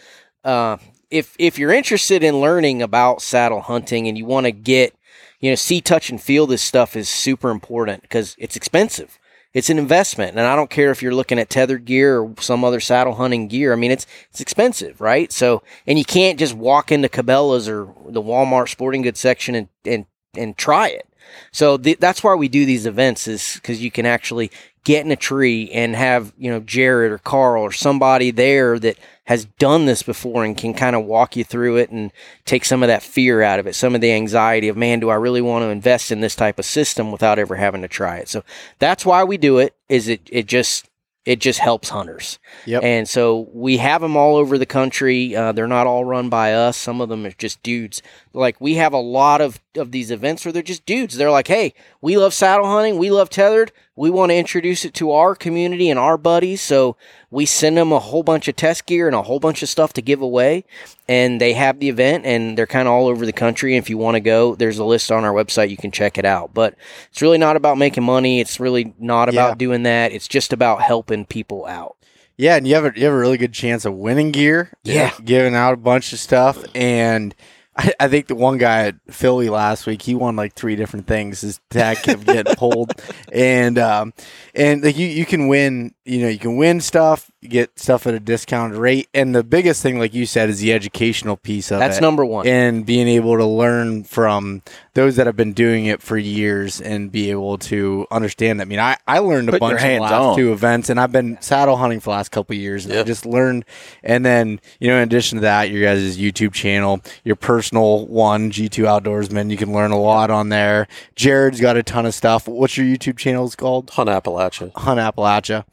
uh, if if you're interested in learning about saddle hunting and you want to get, you know, see, touch, and feel this stuff is super important because it's expensive. It's an investment, and I don't care if you're looking at tethered gear or some other saddle hunting gear. I mean, it's it's expensive, right? So, and you can't just walk into Cabela's or the Walmart sporting goods section and and and try it. So th- that's why we do these events is because you can actually get in a tree and have you know Jared or Carl or somebody there that has done this before and can kind of walk you through it and take some of that fear out of it, some of the anxiety of man, do I really want to invest in this type of system without ever having to try it? So that's why we do it. Is it it just it just helps hunters. Yep. And so we have them all over the country. Uh, they're not all run by us. Some of them are just dudes. Like we have a lot of, of these events where they're just dudes. They're like, hey, we love saddle hunting. We love tethered. We want to introduce it to our community and our buddies. So we send them a whole bunch of test gear and a whole bunch of stuff to give away. And they have the event and they're kind of all over the country. If you want to go, there's a list on our website. You can check it out. But it's really not about making money. It's really not about Yeah. doing that. It's just about helping people out. Yeah, and you have a you have a really good chance of winning gear. Yeah. giving out a bunch of stuff, and I, I think the one guy at Philly last week, he won like three different things. His tag kept getting pulled, [LAUGHS] and um, and like you you can win. You know, you can win stuff, get stuff at a discounted rate, and the biggest thing, like you said, is the educational piece of That's it. number one. and being able to learn from those that have been doing it for years and be able to understand that. I mean, I, I learned a Put bunch in the hands last on. two events, and I've been saddle hunting for the last couple of years, and I just learned. And then, you know, in addition to that, your guys' YouTube channel, your personal one, G2 Outdoorsman, you can learn a lot on there. Jared's got a ton of stuff. What's your YouTube channel is called? Hunt Appalachia. Hunt Appalachia.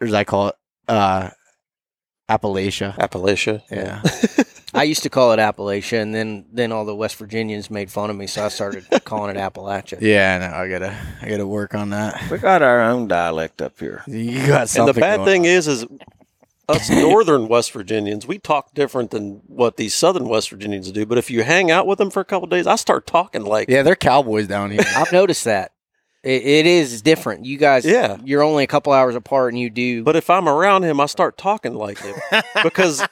Or as I call it, uh, Appalachia. Appalachia. Yeah. [LAUGHS] I used to call it Appalachia, and then then all the West Virginians made fun of me, so I started calling it Appalachia. [LAUGHS] Yeah, no, I gotta, I gotta work on that. We got our own dialect up here. You got something. And the bad going thing on. is, is us northern West Virginians, we talk different than what these southern West Virginians do. But if you hang out with them for a couple days, I start talking like, yeah, they're cowboys down here. [LAUGHS] I've noticed that it, it is different. You guys, Yeah. you're only a couple hours apart, and you do. but if I'm around him, I start talking like him [LAUGHS] because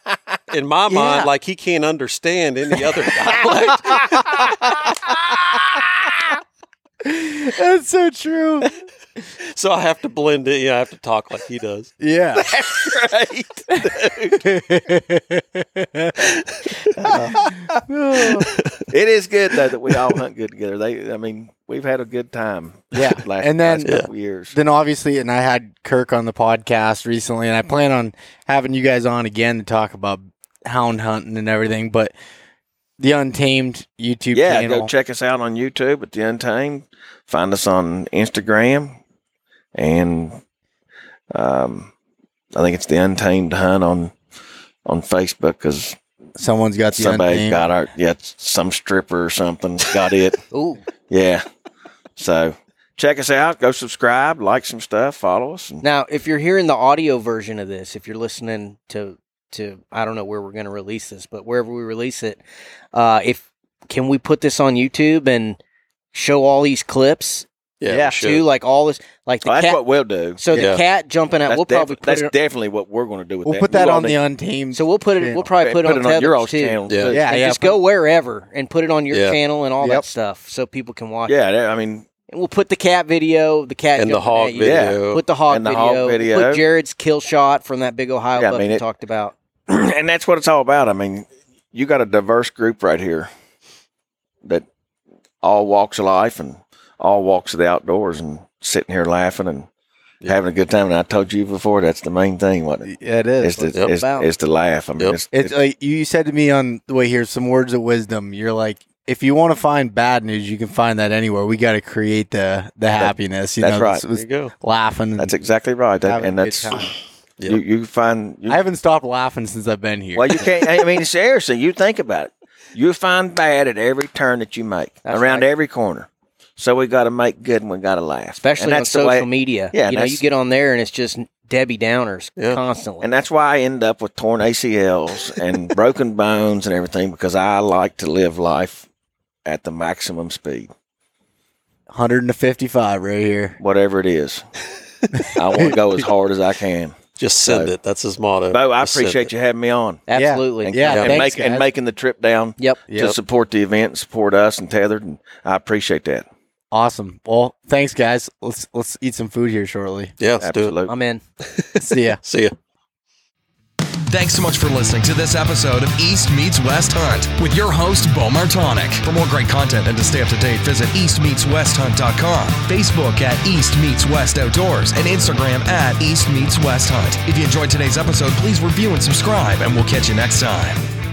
in my mind, like he can't understand any other dialect. [LAUGHS] That's so true. [LAUGHS] [LAUGHS] so I have to blend in. Yeah, I have to talk like he does. Yeah. [LAUGHS] that's Right. [LAUGHS] It is good though that we all hunt good together. They, I mean, we've had a good time. Yeah. last, And then- last couple years. then obviously, and I had Kirk on the podcast recently, and I plan on having you guys on again to talk about hound hunting and everything. But the Untamed YouTube yeah, channel. go check us out on YouTube at the Untamed. Find us on Instagram, and um, I think it's the Untamed Hunt on on Facebook because Someone's got the somebody Untamed. got our yeah some stripper or something got it. [LAUGHS] Ooh, yeah, so check us out. Go subscribe, like some stuff, follow us. Now if you're hearing the audio version of this, if you're listening to to I don't know where we're going to release this, but wherever we release it, uh, if can we put this on YouTube and show all these clips Yeah, Yeah, too, like all this, like the Oh, that's cat. what we'll do. so Yeah. the cat jumping out, That's, we'll probably defi- put that's it. definitely what we're going to do with We'll that. put that We'll on the make- Untamed. So we'll put it. channel. We'll probably put, it on, on your Tether's too. channel. Yeah. too. Yeah, And yeah. just go wherever and put it on your Yeah. channel and all Yep. that stuff, so people can watch. Yeah, that- I mean, And we'll put the cat video, the cat and the jumping hog at you. Yeah. video. Put the hog, And the video, hog video. Put Jared's kill shot from that big Ohio Yeah, I mean, we talked about. [CLEARS THROAT] and that's what it's all about. I mean, you got a diverse group right here that all walks of life and all walks of the outdoors and sitting here laughing and having a good time. And I told you before, that's the main thing. What it Yeah, it is is. to, Yep. is, About. is to laugh. I mean, Yep. it's, It's like uh, you said to me on the way here, some words of wisdom. You're like, if you want to find bad news, you can find that anywhere. We got to create the the happiness. You that's know, right. this there you go. laughing. That's exactly right. That, and that's time. [SNIFFS] you, you find. You, I haven't stopped laughing since I've been here. well, you can't. I mean, [LAUGHS] seriously, you think about it. You find bad at every turn that you make, That's around right. every corner. So we got to make good and we got to laugh. Especially and on that's the social way, media. Yeah, you know, you get on there and it's just Debbie Downers Yeah. constantly. And that's why I end up with torn ACLs and [LAUGHS] broken bones and everything because I like to live life at the maximum speed, 155 right here. whatever it is. [LAUGHS] I want to go as hard as I can. Just send So- it. That's his motto. Bo, I Just appreciate you having me on. Absolutely. And, Yeah, and, thanks, make, and making the trip down Yep. Yep. to support the event and support us and Tethered. And I appreciate that. Awesome. Well, thanks, guys. Let's let's eat some food here shortly. Yeah, let's do it. Absolutely. I'm in. [LAUGHS] See ya. See ya. Thanks so much for listening to this episode of East Meets West Hunt with your host, Bo Martonik. For more great content and to stay up to date, visit eastmeetswesthunt.com, Facebook at East Meets West Outdoors, and Instagram at East Meets West Hunt. If you enjoyed today's episode, please review and subscribe, and we'll catch you next time.